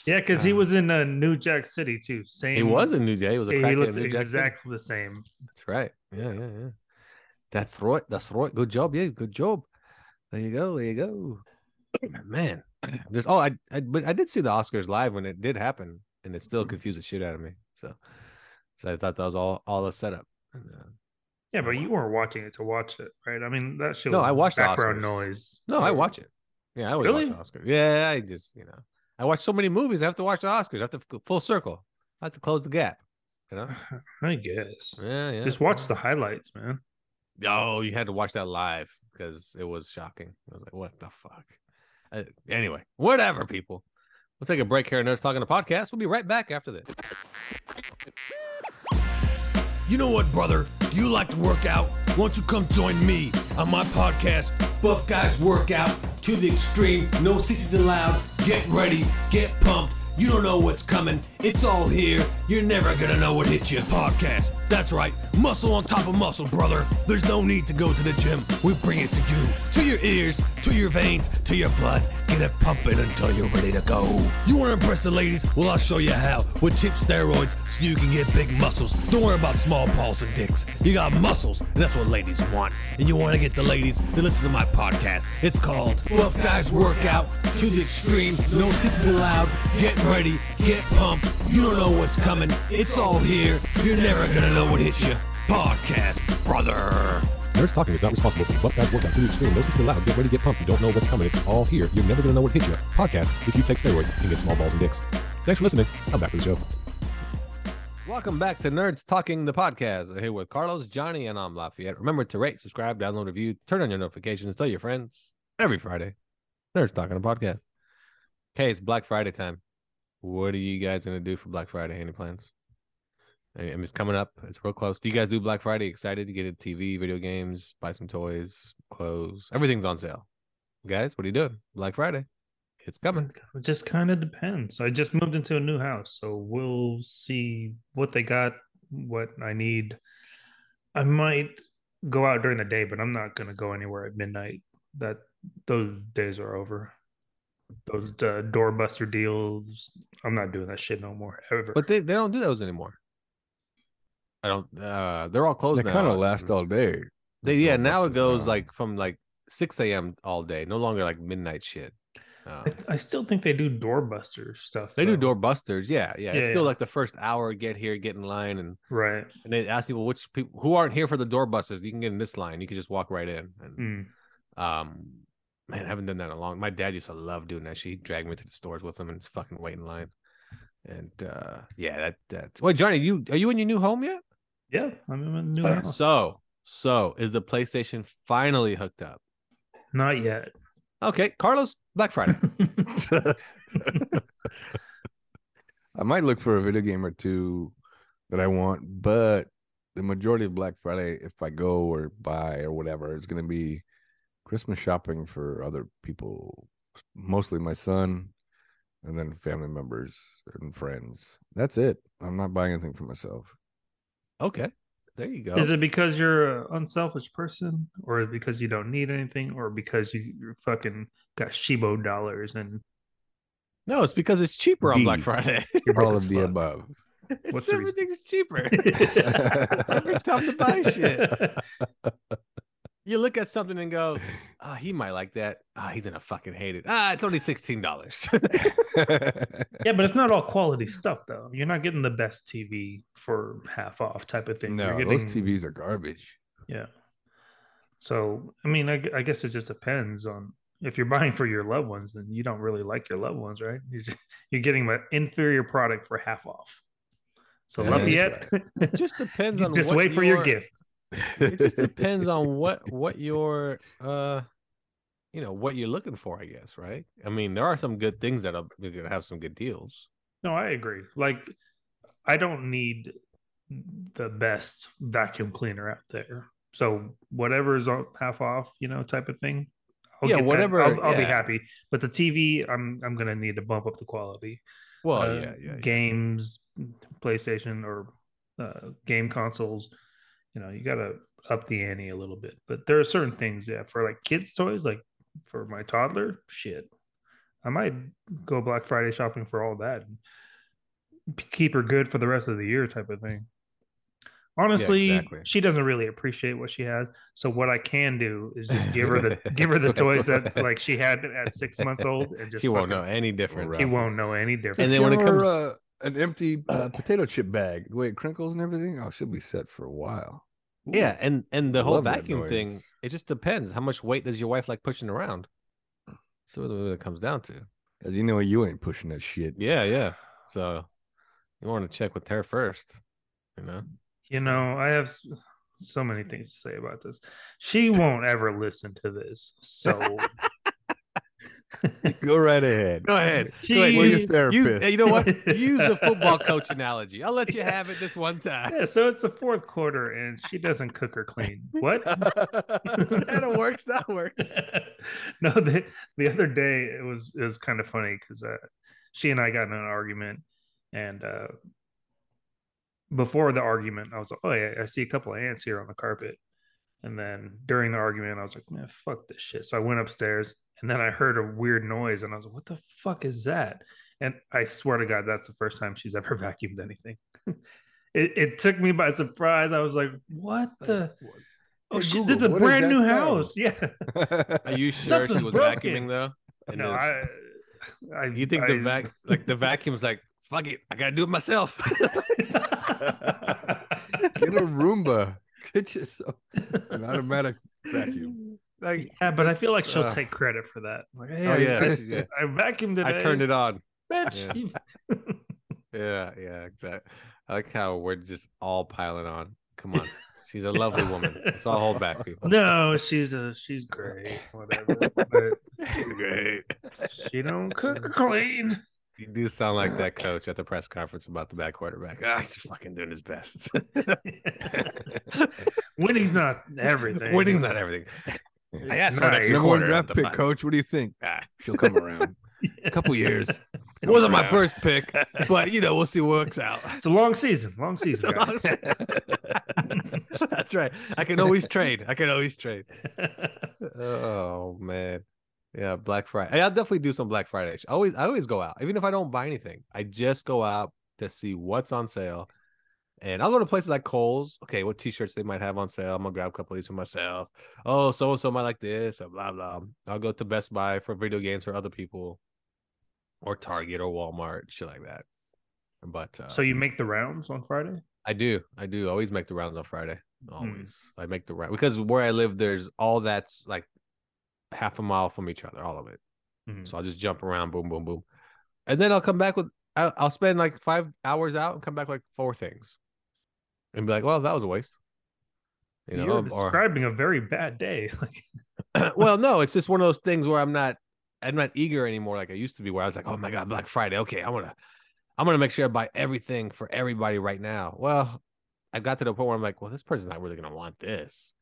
Yeah, because he Uh, was in uh, New Jack City too. Same. He was in New Jack. He was a He crackhead looks in New Jack City. exactly the same. That's right. Yeah, yeah, yeah. That's right. That's right. Good job. Yeah, good job. There you go. There you go. Man, just oh, I, I but I did see the Oscars live when it did happen, and it still confused the shit out of me. So, so I thought that was all all a setup. And, uh, Yeah, but you weren't watching it to watch it, right? I mean, that shit. No, was I watched background noise. no, I watch it. Yeah, I always Really? watch Oscars. Yeah, I just you know, I watch so many movies. I have to watch the Oscars. I have to full circle. I have to close the gap. You know. [laughs] I guess. Yeah, yeah. Just watch the highlights, man. Oh, you had to watch that live because it was shocking. I was like, what the fuck? Uh, anyway, whatever, people. We'll take a break here. Nerds Talking the podcast. We'll be right back after this. You know what, brother? Do you like to work out? Why don't you come join me on my podcast, Buff Guys Workout to the Extreme. No sissies allowed. Get ready, get pumped. You don't know what's coming. It's all here. You're never gonna know what hit you. Podcast. That's right. Muscle on top of muscle, brother. There's no need to go to the gym. We bring it to you, to your ears, to your veins, to your blood. Get it pumping until you're ready to go. You wanna impress the ladies? Well, I'll show you how. With cheap steroids so you can get big muscles. Don't worry about small balls and dicks. You got muscles, and that's what ladies want. And you wanna get the ladies? Then listen to my podcast. It's called Buff Guys Workout to the Extreme. No sissies allowed. Get ready, get pumped. You don't know what's coming. It's all here. You're never gonna know what hits you. Podcast, brother. Nerds Talking is not responsible for the Buff Guys Workout to the Extreme. No system allowed. Get ready, get pumped. You don't know what's coming. It's all here. You're never going to know what hit you. Podcast, if you take steroids, you can get small balls and dicks. Thanks for listening. Now back to the show. Welcome back to Nerds Talking the podcast. I'm here with Carlos, Johnny, and I'm Lafayette. Remember to rate, subscribe, download, review, turn on your notifications, tell your friends every Friday. Nerds Talking the podcast. Okay, it's Black Friday time. What are you guys gonna do for Black Friday? Any plans? I mean, it's coming up. It's real close. Do you guys do Black Friday? Excited to get a TV, video games, buy some toys, clothes? Everything's on sale. Guys, what are you doing? Black Friday. It's coming. It just kind of depends. I just moved into a new house, so we'll see what they got, what I need. I might go out during the day, but I'm not gonna go anywhere at midnight. That those days are over. Those uh, doorbuster deals. I'm not doing that shit no more ever. But they, they don't do those anymore. I don't uh they're all closed They kind of last all day. They yeah, now it goes now. like from like six AM all day, no longer like midnight shit. Uh, I, I still think they do doorbuster stuff. they do though. doorbusters, yeah, yeah. It's Yeah, still yeah. like the first hour, get here, get in line, and right. and they ask people which people who aren't here for the doorbusters, you can get in this line. You can just walk right in. And Mm. um man, I haven't done that in a long my dad used to love doing that. She dragged me to the stores with him and just fucking wait in line. And uh yeah, that that's wait, Johnny, you are you in your new home yet? Yeah, I'm in a new house. So so is the PlayStation finally hooked up? Not yet. Okay, Carlos, Black Friday. [laughs] [laughs] I might look for a video game or two that I want, but the majority of Black Friday, if I go or buy or whatever, is going to be Christmas shopping for other people, mostly my son, and then family members and friends. That's it. I'm not buying anything for myself. Okay, there you go. Is it because you're an unselfish person, or because you don't need anything, or because you you're fucking got Shiba dollars and No, it's because it's cheaper on Black Friday. [laughs] you're broke All of the fuck? above. It's- What's the reason? everything's cheaper. [laughs] Every time to buy shit. [laughs] You look at something and go, [laughs] "Ah, he might like that. Ah, he's gonna fucking hate it. Ah, it's only sixteen dollars." [laughs] Yeah, but it's not all quality stuff though. You're not getting the best TV for half off type of thing. no, You're those TVs are garbage. Yeah. So I mean, I, I guess it just depends on if you're buying for your loved ones, then you don't really like your loved ones, right? You're, just, you're getting an inferior product for half off. So Yeah, that's Lafayette, it just depends [laughs] on just what wait for your gift. It just depends on [laughs] what what your uh you know what you're looking for i guess right i mean there are some good things that are you're gonna have some good deals No, I agree. Like, I don't need the best vacuum cleaner out there. So whatever is half off, you know, type of thing. Yeah, get that. whatever- I'll, I'll be happy. But the TV, I'm I'm gonna need to bump up the quality. well Uh, yeah yeah, yeah. games, PlayStation or uh, game consoles. You know, you gotta up the ante a little bit. But there are certain things, yeah, for like kids' toys, like for my toddler, shit. I might go Black Friday shopping for all that. and Keep her good for the rest of the year, type of thing. Honestly, exactly. she doesn't really appreciate what she has. So what I can do is just give her the [laughs] give her the toys that like she had at six months old, and [laughs] just she won't know any difference He won't know any difference. And then when give it her, comes- uh, an empty uh, potato chip bag, the way it crinkles and everything, oh, she'll be set for a while. yeah and and the I whole vacuum thing, it just depends how much weight does your wife like pushing around so what it comes down to As you know, you ain't pushing that shit. yeah yeah so you want to check with her first you know You know, I have so many things to say about this. She won't ever listen to this. So [laughs] [laughs] Go right ahead. Go ahead. She- Go ahead. Well, your Use- therapist. use- you know what? [laughs] Use the football [laughs] coach analogy. I'll let you have it this one time. yeah, so it's the fourth quarter and she doesn't cook or clean. What? that works. That works. no, the the other day it was it was kind of funny because uh, she and I got in an argument, and uh, before the argument, I was like, "Oh yeah, I see a couple of ants here on the carpet," and then during the argument, I was like, "Man, fuck this shit." So I went upstairs, and then I heard a weird noise, and I was like, "What the fuck is that?" And I swear to God, that's the first time she's ever [laughs] vacuumed anything. [laughs] it, it took me by surprise. I was like, "What the." Oh Hey, shit! This is a Google, what is brand that new sound? house. Yeah. [laughs] Are you sure she was broken. vacuuming though? And no, I, I. you think the vac like the vacuum's like fuck it, I gotta do it myself. Get a Roomba. Get yourself an automatic vacuum. Like Yeah, but I feel like she'll uh, take credit for that. Like, hey, Oh, I, yeah, I, yeah. [laughs] I vacuumed it. I turned it on. Bitch, Yeah. [laughs] Yeah, yeah, exactly. I like how we're just all piling on. Come on. She's a lovely woman. Let's all hold back, people. no, she's a she's great. Whatever. But [laughs] Great. she don't cook or clean. You do sound like that coach at the press conference about the back quarterback. Ah, he's fucking doing his best. Winning's not everything. Winning's not everything. I asked for an Nice. extra Number one draft pick, fun. coach. What do you think? Ah, She'll come around. [laughs] A couple years. [laughs] it wasn't my first pick, but you know we'll see what works out. It's a long season. Long [laughs] season, guys. That's right. I can always trade. I can always trade. Oh man, yeah. Black Friday. I'll definitely do some Black Friday. I always, I always go out, even if I don't buy anything. I just go out to see what's on sale, and I'll go to places like Kohl's. Okay, what T-shirts they might have on sale. I'm gonna grab a couple of these for myself. Oh, so and so might like this, or blah blah. I'll go to Best Buy for video games for other people, or Target or Walmart, shit like that. But uh, so you make the rounds on Friday? I do. I do always make the rounds on Friday. Always. I make the round because where I live, there's all that's like half a mile from each other, all of it. Mhm. So I'll just jump around, boom, boom, boom. And then I'll come back with, I'll, I'll spend like five hours out and come back like four things and be like, well, that was a waste. You know, You're or, describing a very bad day. [laughs] [clears throat] Well, no, [laughs] it's just one of those things where I'm not, I'm not eager anymore like I used to be, where I was like, oh my god, Black Friday, okay, I'm gonna, I'm gonna make sure I buy everything for everybody right now. Well, I got to the point where I'm like, well, this person's not really gonna want this.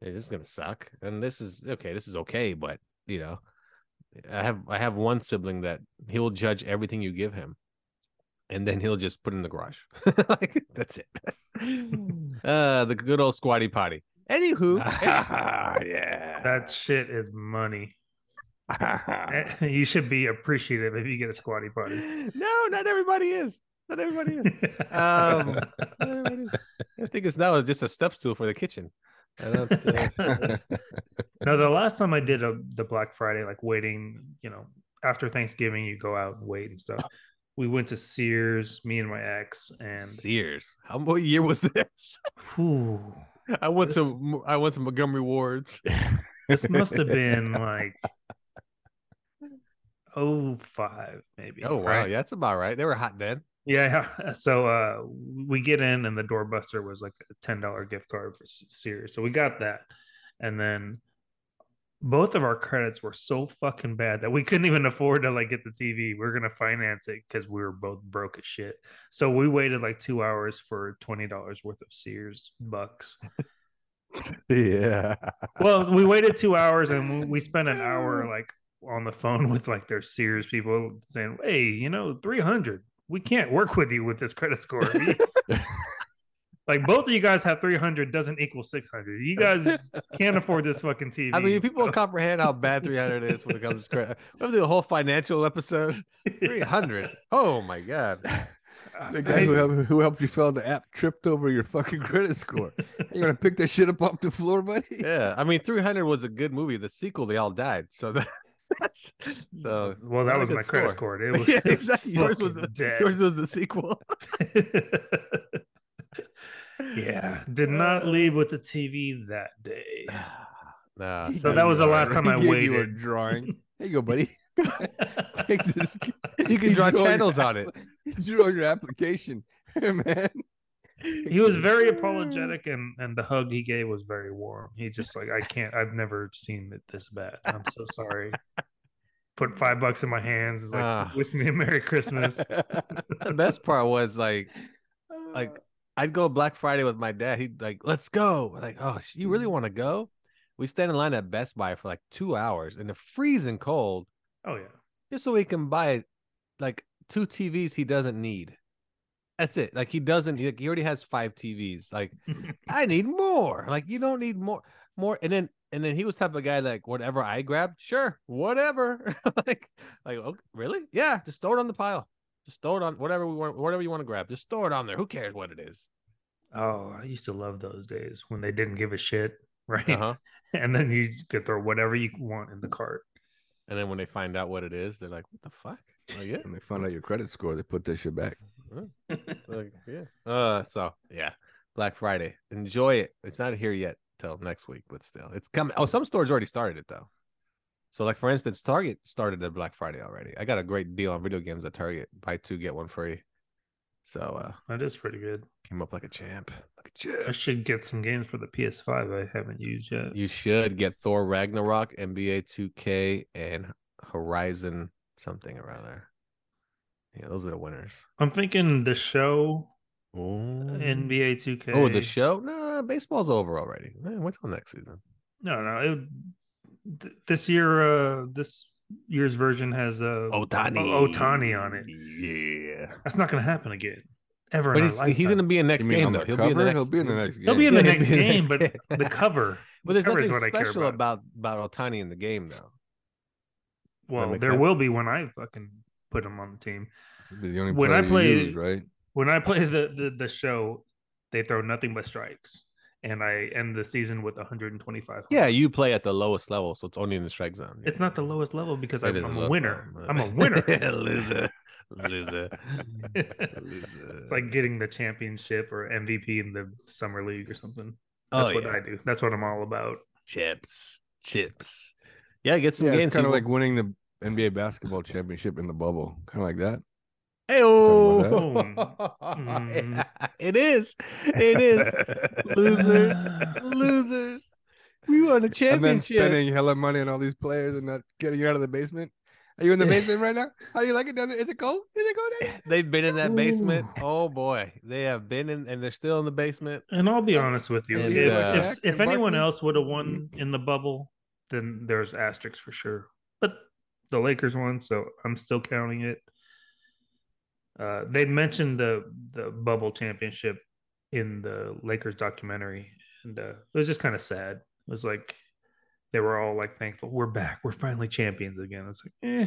This is gonna suck, and this is okay. This is okay, but you know, I have I have one sibling that he'll judge everything you give him, and then he'll just put it in the garage. [laughs] like that's it. [laughs] uh, the good old squatty potty. Anywho, [laughs] yeah. that shit is money. Eh, you should be appreciative if you get a squatty potty. no, not everybody is. Not everybody is. Um, not everybody is. I think it's now just a step stool for the kitchen. No, the last time I did a, the Black Friday, like waiting, you know, after Thanksgiving, you go out and wait and stuff. We went to Sears, me and my ex, and Sears. How what year was this? whew, [laughs] I went This- to I went to Montgomery Wards. [laughs] this must have been like oh five maybe. Oh wow, right? yeah, that's about right. They were hot then. Yeah, yeah. [laughs] So uh we get in and the doorbuster was like a ten dollar gift card for Sears. So we got that. And then both of our credits were so fucking bad that we couldn't even afford to like get the TV. We are gonna finance it because we were both broke as shit. So we waited like two hours for twenty dollars worth of Sears bucks. [laughs] yeah. Well, we waited two hours and we- we spent an hour [laughs] like on the phone with like their Sears people saying, "Hey, you know, three hundred. We can't work with you with this credit score." [laughs] We- like both of you guys have three hundred doesn't equal six hundred. You guys [laughs] can't afford this fucking TV. I mean, people don't comprehend how bad 300 is when it comes to credit. We have to do a whole financial episode. [laughs] 300. Oh my god. [laughs] The guy who helped, who helped you fill out the app tripped over your fucking credit score. You gonna pick that shit up off the floor, buddy? Yeah, I mean, 300 was a good movie. The sequel, they all died. So that, that's so. well, that was good my credit score. score. It was, yeah, it was exactly. Yours was the yours was the sequel. Yeah, [laughs] did not leave with the TV that day. [sighs] nah, So that was the last time he I gave You a drawing. There you go, buddy. [laughs] [laughs] Take this. you can draw Draw channels on it. app- Draw your application, man. he was very apologetic and and the hug he gave was very warm he just like i can't i've never seen it this bad i'm so sorry put five bucks in my hands is like Ah. wish me a merry christmas the best part was like, like I'd go Black Friday with my dad. He'd like, "Let's go." We're like, "Oh, you really mm-hmm. want to go?" We stand in line at Best Buy for like two hours in the freezing cold, oh yeah just so he can buy like two TVs he doesn't need. That's it. Like he doesn't. He, he already has five TVs. Like [laughs] I need more. Like you don't need more, more. And then and then he was type of guy like whatever I grabbed, sure, whatever. [laughs] like like okay, really? Yeah, just throw it on the pile. Just throw it on whatever we want, whatever you want to grab. Just throw it on there. Who cares what it is? oh i used to love those days when they didn't give a shit [laughs] right Uh-huh. and then you could throw whatever you want in the cart And then when they find out what it is, they're like, "What the fuck?" Like, yeah, When they find out your credit score, they put that shit back. like, yeah. Uh, so yeah, Black Friday. Enjoy it. It's not here yet till next week, but still, it's coming. Oh, some stores already started it though. So, like for instance, Target started their Black Friday already. I got a great deal on video games at Target. Buy two get one free. So, uh, that is pretty good came up like a champ. Like a i champ. should get some games for the ps5 i haven't used yet You should get Thor Ragnarok, NBA 2K, and Horizon something around there. Yeah, those are the winners. i'm thinking the show Oh, nba 2k oh the show? No, baseball's over already. Man, wait till next season. No, no. It, th- this year, uh, this year's version has uh, Otani. Otani on it. Yeah. That's not going to happen again, ever. But in our he's, he's going to be in next game though. He'll be in the next. He'll be in the next [laughs] He'll be in the next be in the game, but the cover. [laughs] But there's cover nothing what I care special about. about about Otani in the game though. Well, there sense. will be when I fucking put him on the team. Be the only When I play- use, right? When I play the, the the show, they throw nothing but strikes, and I end the season with 125. Yeah, you play at the lowest level, so it's only in the strike zone. It's not the lowest level because It I'm, is the I'm a winner. level. I'm a winner. [laughs] loser, loser, [laughs] loser. It's like getting the championship or MVP in the summer league or something. Oh, That's what yeah. I do. That's what I'm all about. chips, chips. Yeah, get some Yeah, games. it's kind of like winning the NBA basketball championship in the bubble, kind of like that. Hey, Something Mm. it is. It is. losers, losers. We won a And then championship. spending hella money on all these players and not getting out of the basement. Are you in the basement right now? How do you like it down there? Is it cold? Is it cold? Down there? They've been in that basement. Oh boy, they have been in, and they're still in the basement. And I'll be honest with you. And, if uh, if, if anyone else would have won in the bubble, then there's asterisks for sure. But the Lakers won, so I'm still counting it. Uh, they mentioned the the bubble championship in the Lakers documentary, and uh, it was just kind of sad. It was like they were all like thankful, "We're back, we're finally champions again." It's like, eh.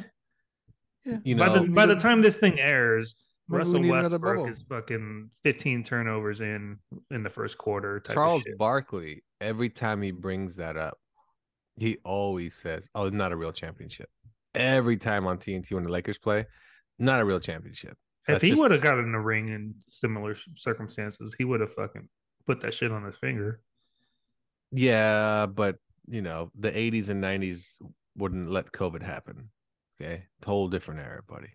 You by know, the by the time this thing airs, Maybe Russell need another Westbrook is fucking 15 turnovers in in the first quarter. Type Charles of shit. Barkley, every time he brings that up, he always says, "Oh, not a real championship." Every time on TNT when the Lakers play, not a real championship. If That's he just- would have gotten a ring in similar circumstances, he would have fucking put that shit on his finger. Yeah, but you know, the 80s and 90s wouldn't let COVID happen. Okay. Whole different era, buddy.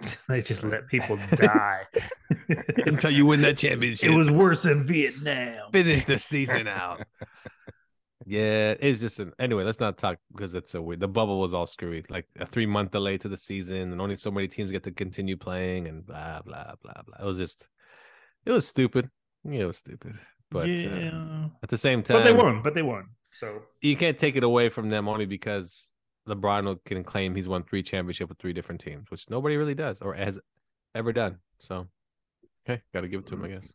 [laughs] they just let people [laughs] die Until you win that championship. It was worse than Vietnam. finish the season out. [laughs] Yeah, it's just an anyway. Let's not talk because it's so weird. The bubble was all screwy, like a three month delay to the season, and only so many teams get to continue playing, and blah blah blah blah. It was just, it was stupid. Yeah, it was stupid. But uh, yeah, at the same time, but they won. But they won. So you can't take it away from them only because LeBron can claim he's won three championships with three different teams, which nobody really does or has ever done. So, okay, got to give it to him, I guess.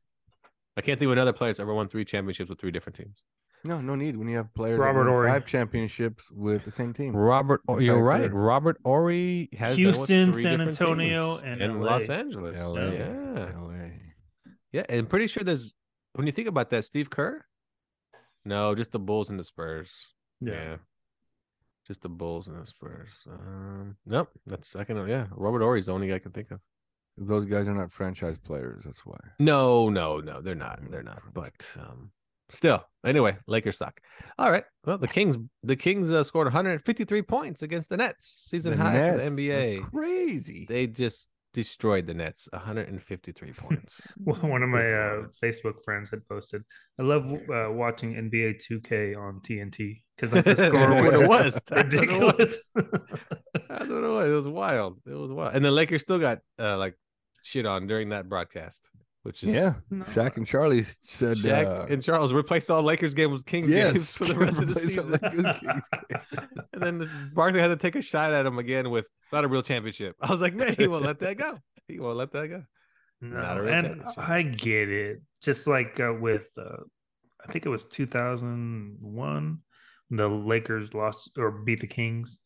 I can't think of another player that's ever won three championships with three different teams. No, no need when you have players. Robert win Horry. five championships with the same team. Robert, oh, you're fact, right. they're- Robert Horry has Houston, three San Antonio, teams. and and LA. Los Angeles. LA, Yeah, LA. yeah. And pretty sure there's when you think about that, Steve Kerr. No, just the Bulls and the Spurs. Yeah. Yeah. Just the Bulls and the Spurs. Um, nope. That's second. Yeah. Robert Horry's the only guy I can think of. Those guys are not franchise players. That's why. No, no, no, they're not. They're not. But um still. Anyway, Lakers suck. All right. Well, the Kings the Kings uh, scored 153 points against the Nets. Season The high Nets. for the NBA. That's crazy. They just destroyed the Nets. 153 [laughs] points. one of my uh. Facebook friends had posted. I love uh, watching NBA 2K on TNT because like the [laughs] score That's what was, it was. [laughs] That's what it ridiculous. That's what it was. It was wild. It was wild. And the Lakers still got uh, like shit on during that broadcast, which is Yeah, No. Shaq and Charlie said. Shaq uh, and Charles replaced all Lakers games with Kings yes, games for the rest of the [laughs] season. [laughs] And then the- Barkley had to take a shot at him again with not a real championship. I was like, man, he won't let that go. He won't let that go. No, Not a real and championship. I get it. Just like uh, with, uh, I think it was 2001, the Lakers lost or beat the Kings,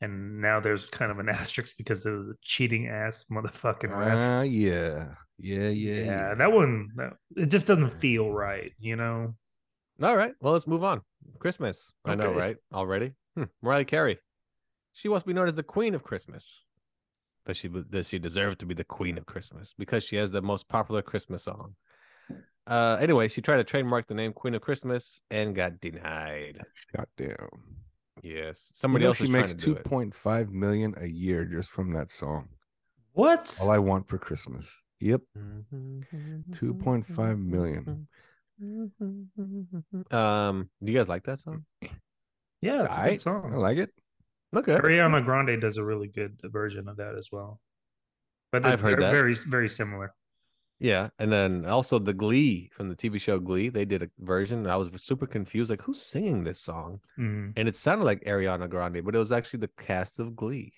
and now there's kind of an [laughs] asterisk because of the cheating ass motherfucking ref. Ah, yeah, yeah, yeah, yeah, yeah. that one, that, it just doesn't feel right, you know. All right. Well, let's move on. Christmas. I know, right? Already. Hmm. Mariah Carey. She wants to be known as the Queen of Christmas. Does she does she deserve to be the Queen of Christmas because she has the most popular Christmas song? Uh, anyway, she tried to trademark the name Queen of Christmas and got denied. Shut down. Yes, You somebody know else she makes trying to two do it. point five million a year just from that song. What? All I want for Christmas. Yep, Mm-hmm. two point five million. Um, do you guys like that song? Yeah, it's a good song. I like it. Okay. Ariana Grande does a really good version of that as well. But I've it's heard very, that. very very similar. Yeah, and then also the Glee from the TV show Glee, they did a version. and I was super confused, like who's singing this song? Mhm. And it sounded like Ariana Grande, but it was actually the cast of Glee.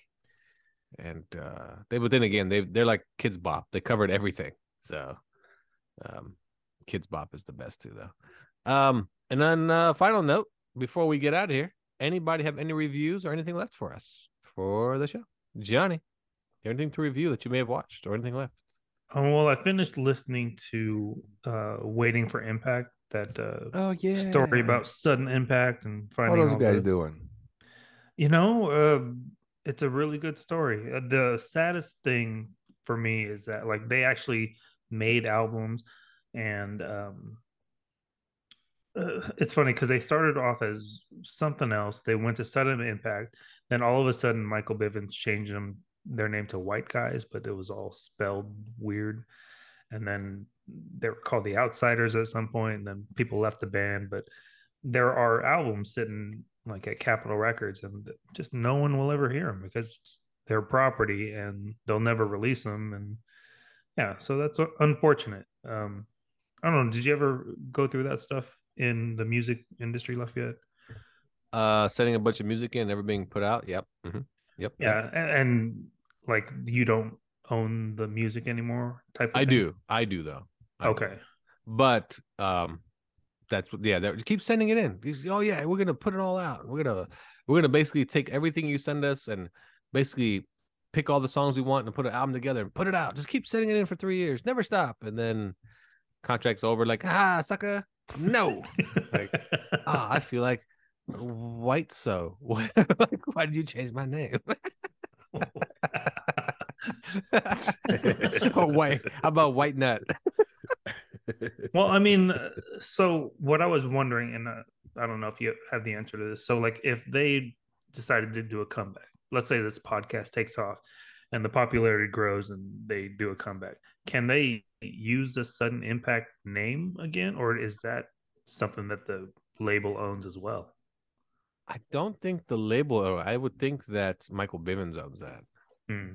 And uh they, but then again, they they're like Kidz Bop. They covered everything. So, um, Kidz Bop is the best too, though. Um, and then uh, final note before we get out of here, anybody have any reviews or anything left for us for the show? Johnny, anything to review that you may have watched or anything left? Oh, well, I finished listening to uh Waiting for Impact, that uh Oh yeah. story about sudden impact and How finding those guys the- doing? You know, uh, it's a really good story. Uh, The saddest thing for me is that like they actually made albums, and um, uh, it's funny because they started off as something else. They went to Sudden Impact, then all of a sudden Michael Bivins changed them their name to White Guys, but it was all spelled weird. And then they were called the Outsiders at some point, and then people left the band. But there are albums sitting like at Capitol Records, and just no one will ever hear them because it's their property and they'll never release them. And yeah, so that's unfortunate. Um, I don't know. Did you ever go through that stuff in the music industry, Lafayette? Uh, setting a bunch of music in, never being put out. Yep. hmm Yep. yep. Yeah, and, and like you don't own the music anymore. Type. Of I thing? do. I do though. I do. Okay. But um that's what yeah, that keep sending it in. These oh yeah, we're gonna put it all out. We're gonna we're gonna basically take everything you send us and basically pick all the songs we want and put an album together and put it out. Just keep sending it in for three years, never stop. And then contract's over, like, ah, sucker. No. like, ah, I feel like white so. [laughs] like, why did you change my name? [laughs] [laughs] or white. How about white nut? Well, I mean, [laughs] so what I was wondering, and uh, I don't know if you have the answer to this. So, like, if they decided to do a comeback, let's say this podcast takes off and the popularity grows and they do a comeback, can they use the sudden impact name again, or is that something that the label owns as well? I don't think the label, or I would think that Michael Bivins owns that. Hmm.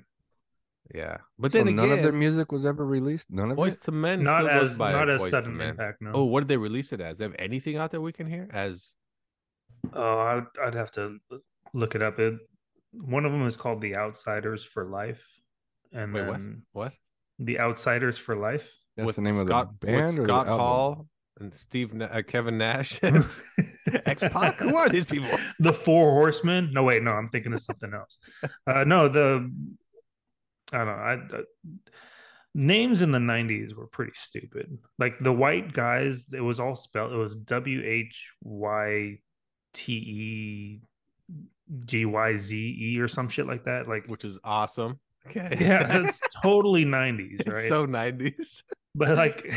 Yeah, but so then none again, of their music was ever released. None of Voice it. to Men Not still as- by not as Boyz II Sudden Impact, no. Oh, what did they release it as? They have anything out there we can hear as? Oh, I'd, I'd have to look it up. It, one of them is called The Outsiders for Life, and Wait, what? then What? The Outsiders for Life. That's with the name Scott, of the band with or the Scott album? Hall and Steve uh, Kevin Nash and [laughs] X Pac. Who are these people? the Four Horsemen. No, wait, no, I'm thinking of something else. Uh, no, the I don't know. I, uh, names in the '90s were pretty stupid. Like the white guys, it was all spelled. It was W H Y T E G Y Z E or some shit like that. Like, which is awesome. Okay. [laughs] yeah, [laughs] that's totally '90s, It's right? so 90s. [laughs] But like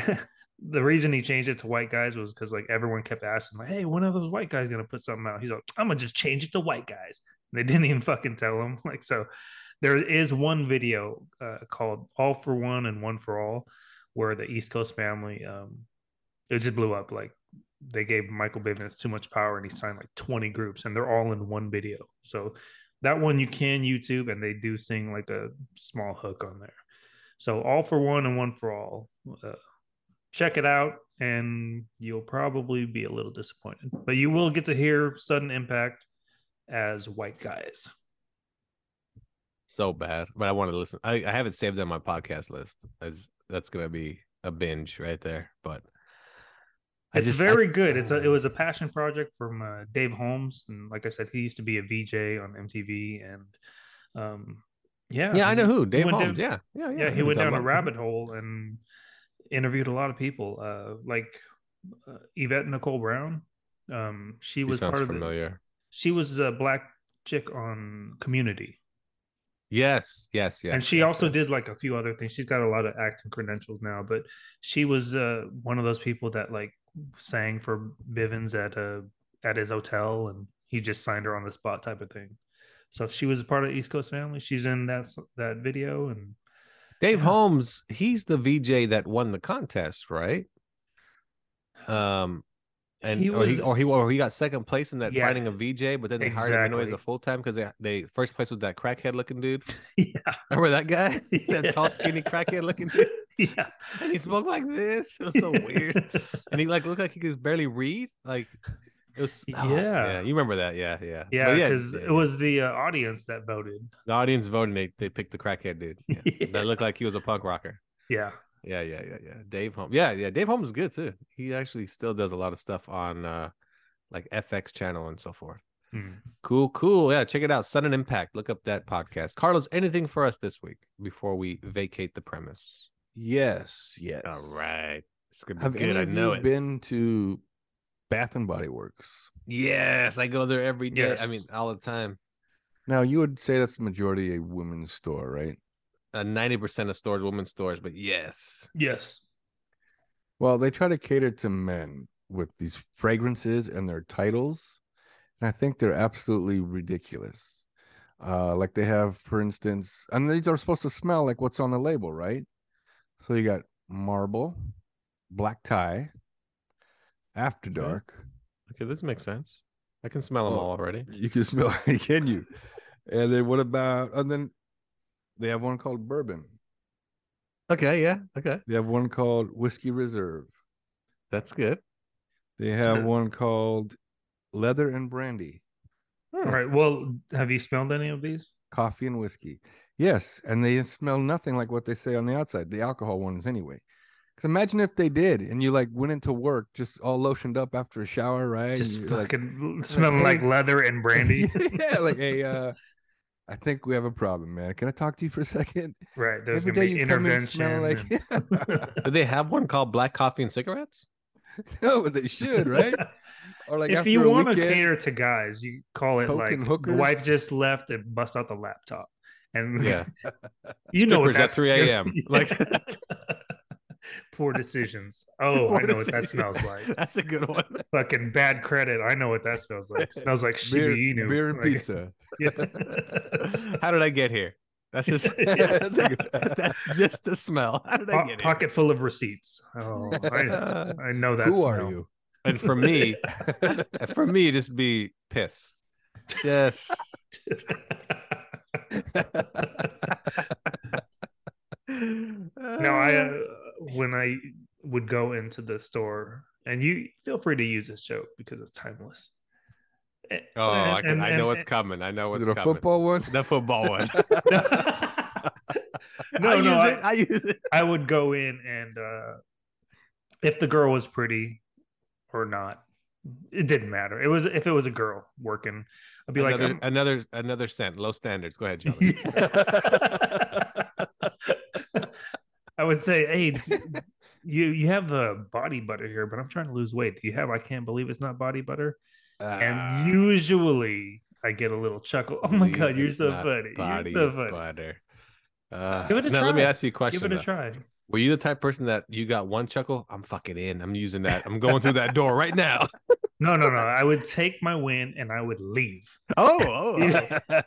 the reason he changed it to white guys was because like everyone kept asking, like, hey, when are those white guys gonna put something out? He's like, I'm gonna just change it to white guys. And they didn't even fucking tell him. Like, so there is one video uh, called All for One and One for All, where the East Coast family um it just blew up. Like they gave Michael Bivins too much power and he signed like 20 groups and they're all in one video. So that one you can YouTube and they do sing like a small hook on there. So all for one and one for all. Uh, check it out, and you'll probably be a little disappointed, but you will get to hear sudden impact as white guys. So bad, but I want to listen. I, I have it saved on my podcast list. As that's gonna be a binge right there. But I It's just- I- very good. It's a it [sighs] was a passion project from uh, Dave Holmes, and like I said, he used to be a VJ on MTV, and um, yeah, Yeah, I know who Dave Holmes. down- yeah, yeah, yeah. yeah. He went down a rabbit hole and interviewed a lot of people, uh, like uh, Yvette Nicole Brown. Um, she She was part of the, familiar. she was a black chick on Community. Yes, yes, yes. and she yes, also yes. did like a few other things. She's got a lot of acting credentials now, but she was uh, one of those people that like sang for Bivins at a at his hotel, and he just signed her on the spot type of thing. So she was a part of East Coast Family. She's in that that video, and Dave Holmes. He's the VJ that won the contest, right? Um, and He or he was- or he or he got second place in that Yeah, finding a VJ, but then they hired him exactly. a full time because they they first place was that crackhead looking dude. [laughs] yeah, Remember that guy? [laughs] [laughs] that tall, skinny crackhead looking dude. yeah, And he spoke like this. It was so weird. and he like looked like he could barely read. Like it was. oh, Yeah. yeah. You remember that? Yeah, yeah, yeah, because yeah, it was the uh, audience that voted. the audience voted. They they picked the crackhead dude. Yeah. Yeah. That looked like he was a punk rocker. Yeah, Yeah, yeah, yeah, yeah. Dave Holmes. Yeah, yeah. Dave Holmes is good too. He actually still does a lot of stuff on uh like FX channel and so forth. Hmm. Cool, cool. Yeah, check it out. Sudden Impact. Look up that podcast. Carlos, anything for us this week before we vacate the premise? Yes, yes. All right. It's gonna be Have good. any I of know you it. been to Bath and Body Works? Yes, I go there every day. I mean, all the time. Now you would say that's the majority a women's store, right? Uh, Ninety percent of stores, women's stores, but yes, yes, Well, they try to cater to men with these fragrances and their titles. And I think they're absolutely ridiculous. Uh, like they have, for instance, and these are supposed to smell like what's on the label, right? So you got marble, black tie, after Okay. dark. okay, this makes sense. I can smell them Oh. all already. You can smell, [laughs] can you? And then what about, and then they have one called bourbon. Okay, yeah, okay, They have one called whiskey reserve. that's good. They have [laughs] one called leather and brandy. all right. Well, have you smelled any of these? coffee and whiskey. Yes, and they smell nothing like what they say on the outside, the alcohol ones anyway. Because imagine if they did, and you like went into work just all lotioned up after a shower, right? Just And you're like, smelling like hey- leather and [laughs] brandy. yeah, like hey, uh, I think we have a problem, man. Can I talk to you for a second? Right. There's Every be you come in intervention. smelling like [laughs] Do they have one called Black Coffee and Cigarettes? no, but they should, right? [laughs] Or like if after you a want to cater to guys, you call it like and the wife just left and bust out the laptop. And Yeah. [laughs] you know what Strippers at 3 a.m.. Like- poor [laughs] decisions. Oh, I know is what that smells like. [laughs] That's a good one. Fucking bad credit. I know what that smells like. It smells like beer, Shiba Inu. beer and Like- pizza. [laughs] Yeah. How did I get here? That's just That's that's just the smell. How did I Po- get here? pocket full of receipts. Oh, I, I know that. Who are you? And for me, for me, just be piss. Just Now, I uh, when I would go into the store, and you feel free to use this joke because it's timeless. Oh, I, can, and- I know and- what's coming. I know Is what's it a coming. football one? The football one. [laughs] [laughs] no, I no, use I, it. I use it. I would go in and uh, if the girl was pretty or not, it didn't matter. It was if it was a girl working, I'd be another, like, another another cent. Low standards. Go ahead, Charlie. [laughs] I would say, hey, you you have the body butter here, but I'm trying to lose weight. Do you have? I can't believe it's not body butter. Ah, and usually I get a little chuckle. [laughs] Oh my god, you're so funny. Body You're so funny. butter. Uh, Give it a now try. let me ask you a question. Give it a though. try. Were you the type of person that you got one chuckle? I'm fucking in. I'm using that. I'm going through that door right now. [laughs] [laughs] No, no, no. I would take my win and I would leave. Oh, [laughs] oh, oh.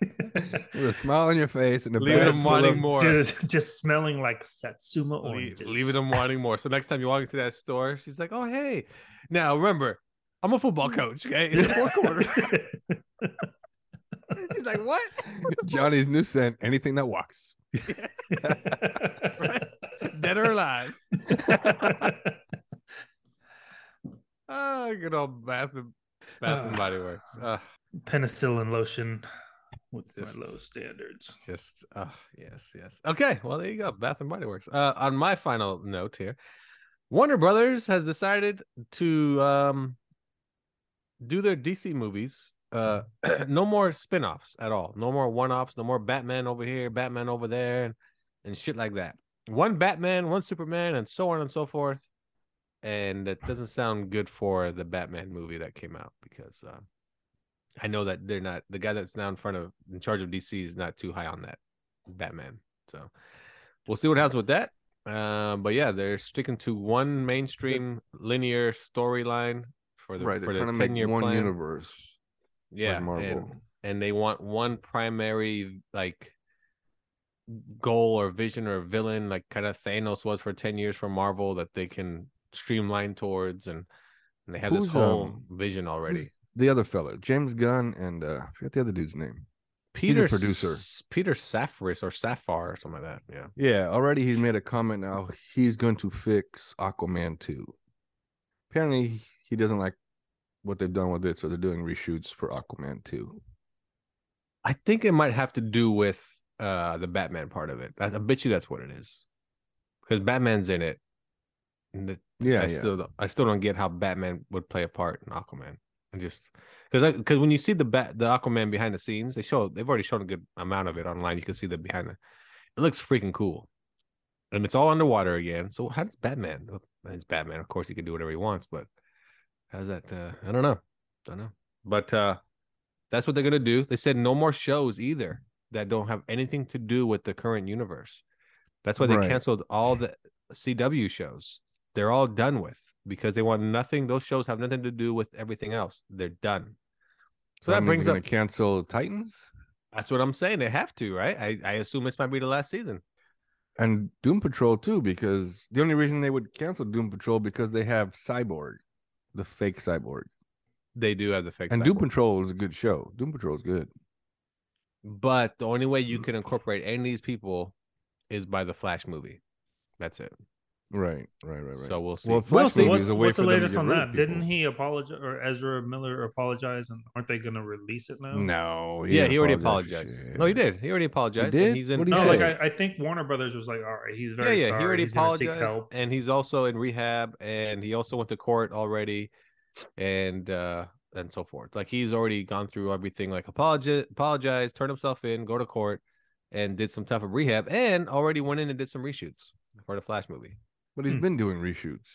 With a smile on your face and a Leaving them wanting of- more. Just, just smelling like Satsuma Leave, oranges. leaving them wanting more. So next time you walk into that store, she's like, "Oh, hey." Now remember, I'm a football coach. Okay, it's the fourth quarter. He's like, "What?" Johnny's new scent, anything that walks. [laughs] Dead or alive? [laughs] Ah, good old Bath and Bath and Ah. Body Works. Uh, Penicillin lotion with Just- my low standards. just uh yes, yes. Okay, well there you go. Bath and Body Works. Uh, on my final note here, Warner Brothers has decided to um do their DC movies. Uh, [clears throat] no more spin-offs at all. No more one-offs. No more Batman over here, Batman over there, and, and shit like that. One Batman, one Superman, and so on and so forth. And it doesn't sound good for the Batman movie that came out because uh, I know that they're not the guy that's now in front of in charge of DC is not too high on that Batman. So we'll see what happens with that. Um, but yeah, they're sticking to one mainstream linear storyline for the right, for they're the trying to make one plan. universe. Yeah, Marvel. and and they want one primary like goal or vision or villain, like kind of Thanos was for ten years for Marvel, that they can streamline towards, and, and they have this whole um, vision already. The other fella, James Gunn, and uh, I forget the other dude's name. Peter producer. S- Peter Safaris or Sapphire or something like that. Yeah. Yeah, already he's made a comment now. He's going to fix Aquaman 2. Apparently, he doesn't like what they've done with it, so they're doing reshoots for Aquaman too. I think it might have to do with uh the Batman part of it. I, I bet you that's what it is. Because Batman's in it. Yeah, I yeah. still don't, I still don't get how Batman would play a part in Aquaman. And just because because when you see the bat the Aquaman behind the scenes, they show they've already shown a good amount of it online. You can see the behind the it looks freaking cool. And it's all underwater again. So how does Batman? It's Batman, of course he can do whatever he wants, but how's that uh I don't know. Don't know. But uh that's what they're gonna do. They said no more shows either that don't have anything to do with the current universe. That's why they Right. canceled all the CW shows. They're all done with because they want nothing. Those shows have nothing to do with everything else. They're done. So that means brings up. cancel Titans That's what I'm saying. They have to, right? I, I assume this might be the last season. and Doom Patrol too, because the only reason they would cancel Doom Patrol because they have Cyborg, the fake Cyborg, They do have the fake. and Doom cyborg. Patrol is a good show. Doom Patrol is good. But the only way you can incorporate any of these people is by the Flash movie. That's it. Right, right, right, right. So we'll see. Well, we'll see. movie What- is a way what's for the latest on that? Didn't he apologize or Ezra Miller apologize? And aren't they going to release it now? No, yeah, he already apologized. shit. No, he did. He already apologized. He did? And he's in. What'd he No, like I, I think Warner Brothers was like, all right, he's very yeah. sorry. He already he's gonna seek apologized, help. and he's also in rehab, and he also went to court already, and uh and so forth. Like he's already gone through everything, like apologize, apologize, turn himself in, go to court, and did some type of rehab, and already went in and did some reshoots for the Flash movie. But he's Hmm. been doing reshoots,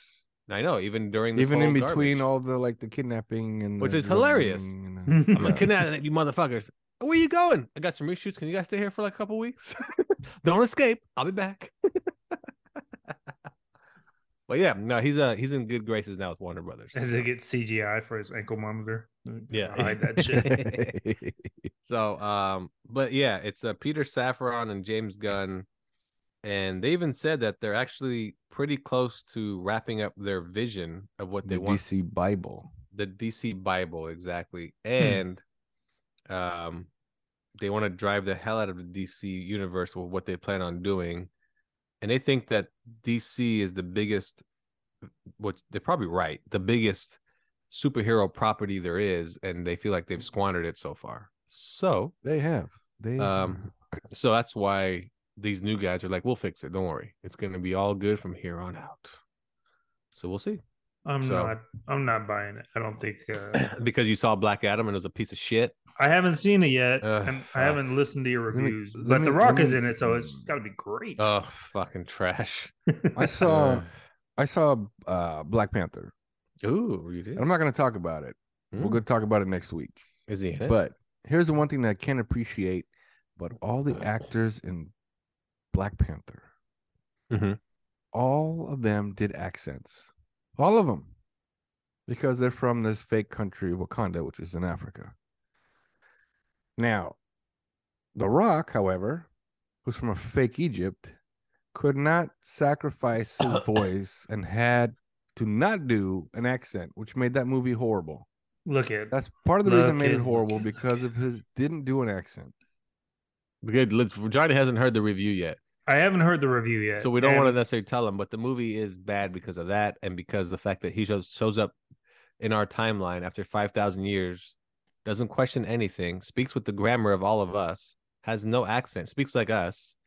I know, even during this even in between garbage. all the like the kidnapping and Which the is hilarious. and [laughs] the- I'm Yeah. like, kidnapping you motherfuckers. Where you going? I got some reshoots. Can you guys stay here for like a couple weeks? [laughs] Don't escape. I'll be back. [laughs] but yeah, no, he's uh he's in good graces now with Warner Brothers. Does it get CGI for his ankle monitor? Yeah. hide that shit. So, um, but yeah, it's uh, Peter Safran and James Gunn, and they even said that they're actually pretty close to wrapping up their vision of what they the want. DC Bible. The DC Bible, exactly, Hmm. and um, they want to drive the hell out of the DC universe with what they plan on doing, and they think that DC is the biggest. Which they're probably right, the biggest superhero property there is, and they feel like they've squandered it so far. So, They have. They um, so that's why these new guys are like, "We'll fix it. Don't worry. It's gonna be all good from here on out." So we'll see. I'm So- not. I'm not buying it. I don't think. Uh, [clears throat] because you saw Black Adam and it was a piece of shit. I haven't seen it yet, Ugh, and fuck. I haven't listened to your reviews. let but me- The let Rock is in it, so it's just got to be great. Oh, fucking trash. [laughs] I saw Uh, I saw uh Black Panther. Ooh, you did. And I'm not going to talk about it. We're Mm. going to talk about it next week. Is he in it? But here's the one thing that I can appreciate but all the actors in Black Panther, Mhm. all of them did accents. All of them. Because they're from this fake country, Wakanda, which is in Africa. Now, The Rock, however, who's from a fake Egypt, could not sacrifice his [coughs] voice and had to not do an accent, which made that movie horrible. Look at That's part of the reason it made it horrible because of his didn't do an accent. Good. Let's. Johnny hasn't heard the review yet, I haven't heard the review yet, so we don't want to necessarily tell him. But the movie is bad because of that, and because the fact that he shows shows up in our timeline after five thousand years, doesn't question anything, speaks with the grammar of all of us, has no accent, speaks like us,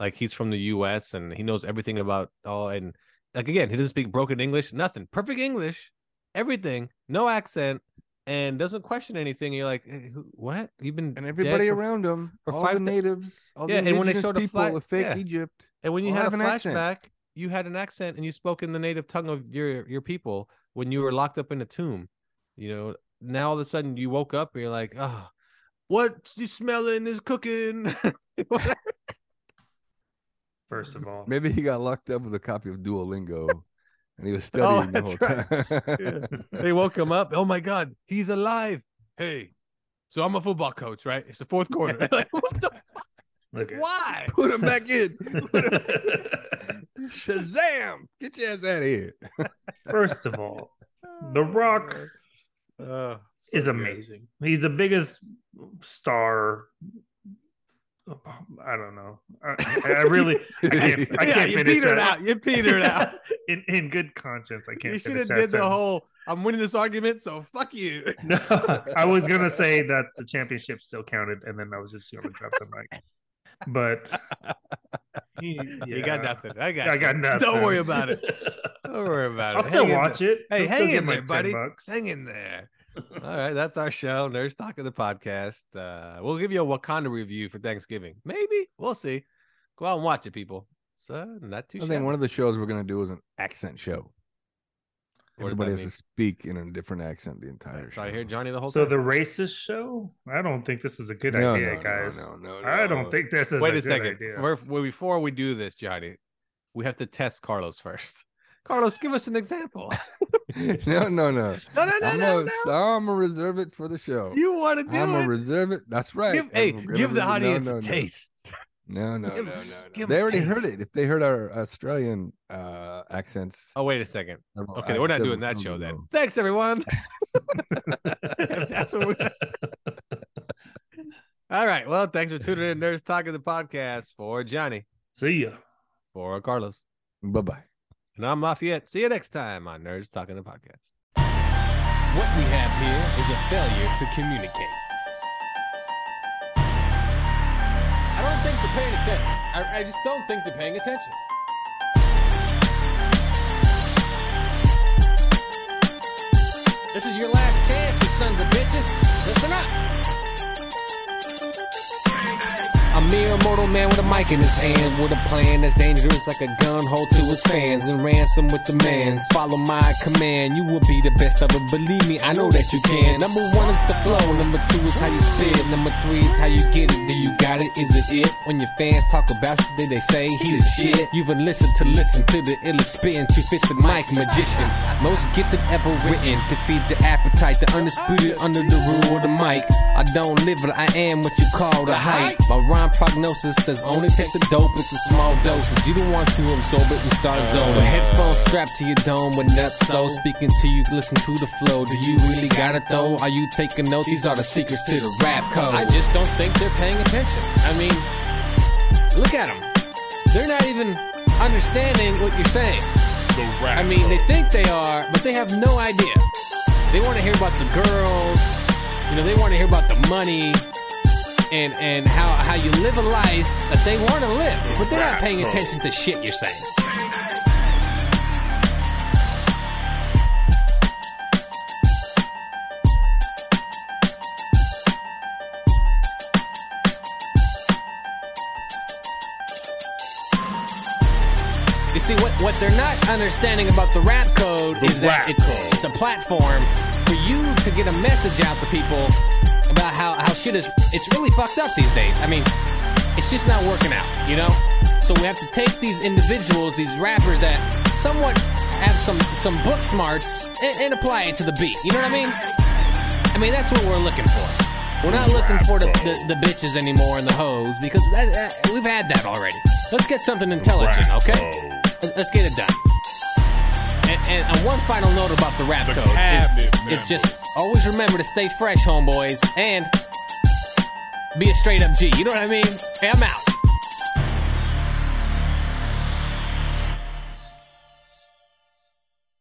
like he's from the U.S. and he knows everything about all. And like again, he doesn't speak broken English, nothing, perfect English, everything, no accent. And doesn't question anything. You're like, "Eh, who- what? You've been And everybody for around him, for all five the natives, all Yeah, the and when they indigenous showed a people flag- of fake yeah. Egypt. And when you had a have an accent. flashback, you had an accent and you spoke in the native tongue of your your people when you were locked up in a tomb. You know, now all of a sudden you woke up and you're like, oh, what you smelling is cooking. [laughs] first of all, Maybe he got locked up with a copy of Duolingo and he was [laughs] Oh, studying the whole that's right. [laughs] Yeah. they woke him up. Oh my God, he's alive. Hey, so I'm a football coach, right? It's the fourth [laughs] quarter. like, what the? look at Why? Put him back in. Shazam! Get your ass out of here. First of all, The Rock Uh, is amazing. He's the biggest star. I don't know. [laughs] I, I really, I can't, [laughs] I Yeah, can't you finish petered that. out. You petered [laughs] out. in in good conscience, I can't. you should have did the whole I'm winning this argument, so fuck you. No, I was gonna say that the championship still counted, and then I was just gonna drop the mic. But he, You got nothing. I got I you. got nothing. Don't worry about it. Don't worry about it. I'll still Hang watch it. Hey, hang in there, buddy. Hang in there. All right, that's our show, Nerds of the Podcast. Uh, we'll give you a Wakanda review for Thanksgiving. Maybe. We'll see. Go out and watch it, people. It's uh, not too I shabby. think one of the shows we're gonna do is an accent show. What Everybody that has to speak in a different accent the entire So show. I hear Johnny the whole So time. the racist show? I don't think this is a good No, idea, no, no, guys. no, no, I don't think this is Wait a, a good second. idea. For- for- before we do this, Johnny, we have to test Carlos first. [laughs] Carlos, give us an example. [laughs] [laughs] no, no, no. No, no, no, I'm no, gonna, no. I'm gonna reserve it for the show. You want to do it? I'm gonna reserve it. That's right. Give, hey, give the reserve- no, audience no, a taste. No, no, [laughs] Give- no, no, no. They a already heard it. If they heard our Australian uh accents, Oh, wait a second. Okay, we're not doing that show then. ago. Thanks, everyone. [laughs] That's what we- All right. Well, thanks for tuning in, Nerds Talking the Podcast for Johnny, See ya. for Carlos, Bye bye. And I'm Lafayette. See you next time on Nerds Talking the Podcast. What we have here is a failure to communicate. I don't think they're paying attention. I, I just don't think they're paying attention. Man with a mic in his hand, with a plan that's dangerous like a gun hold to his fans, and ransom with demands. Follow my command, you will be the best of it. Believe me, I know that you can. Number one is the flow, number two is how you spit, number three is how you get it. Do you got it? Is it it? When your fans talk about you, did they say he the shit? You've enlisted to listen to the illest spitting, two-fisted mic magician, most gifted ever written to feed your appetite. The undisputed under the rule of the mic. I don't live it, I am what you call the hype. My rhyme prognosis says only take the dope in some small doses. You don't want to absorb it and start zoning. Uh. Headphones strapped to your dome with nuts so uh. speaking to you, listen to the flow. Do you really got it though? Are you taking notes? These are the secrets to the rap code. I just don't think they're paying attention. I mean, look at them. They're not even understanding what you're saying. I mean, they think they are, but they have no idea. They want to hear about the girls. You know, they want to hear about the money and and how how you live a life that they want to live, but they're not paying attention to shit you're saying. You see, what, what they're not understanding about the rap code The is that rap it's, code. it's the platform for you to get a message out to people about how, how shit is it's really fucked up these days. I mean, it's just not working out, you know? So we have to take these individuals, these rappers that somewhat have some some book smarts and, and apply it to the beat. You know what I mean? I mean, that's what we're looking for. We're not looking for the, the, the bitches anymore and the hoes because that, that, we've had that already. Let's get something intelligent, okay? Let's- Let's get it done. And, and, one final note about the rap The code cabinet is, is just always remember to stay fresh, homeboys, and be a straight up G. You know what I mean? Hey, I'm out.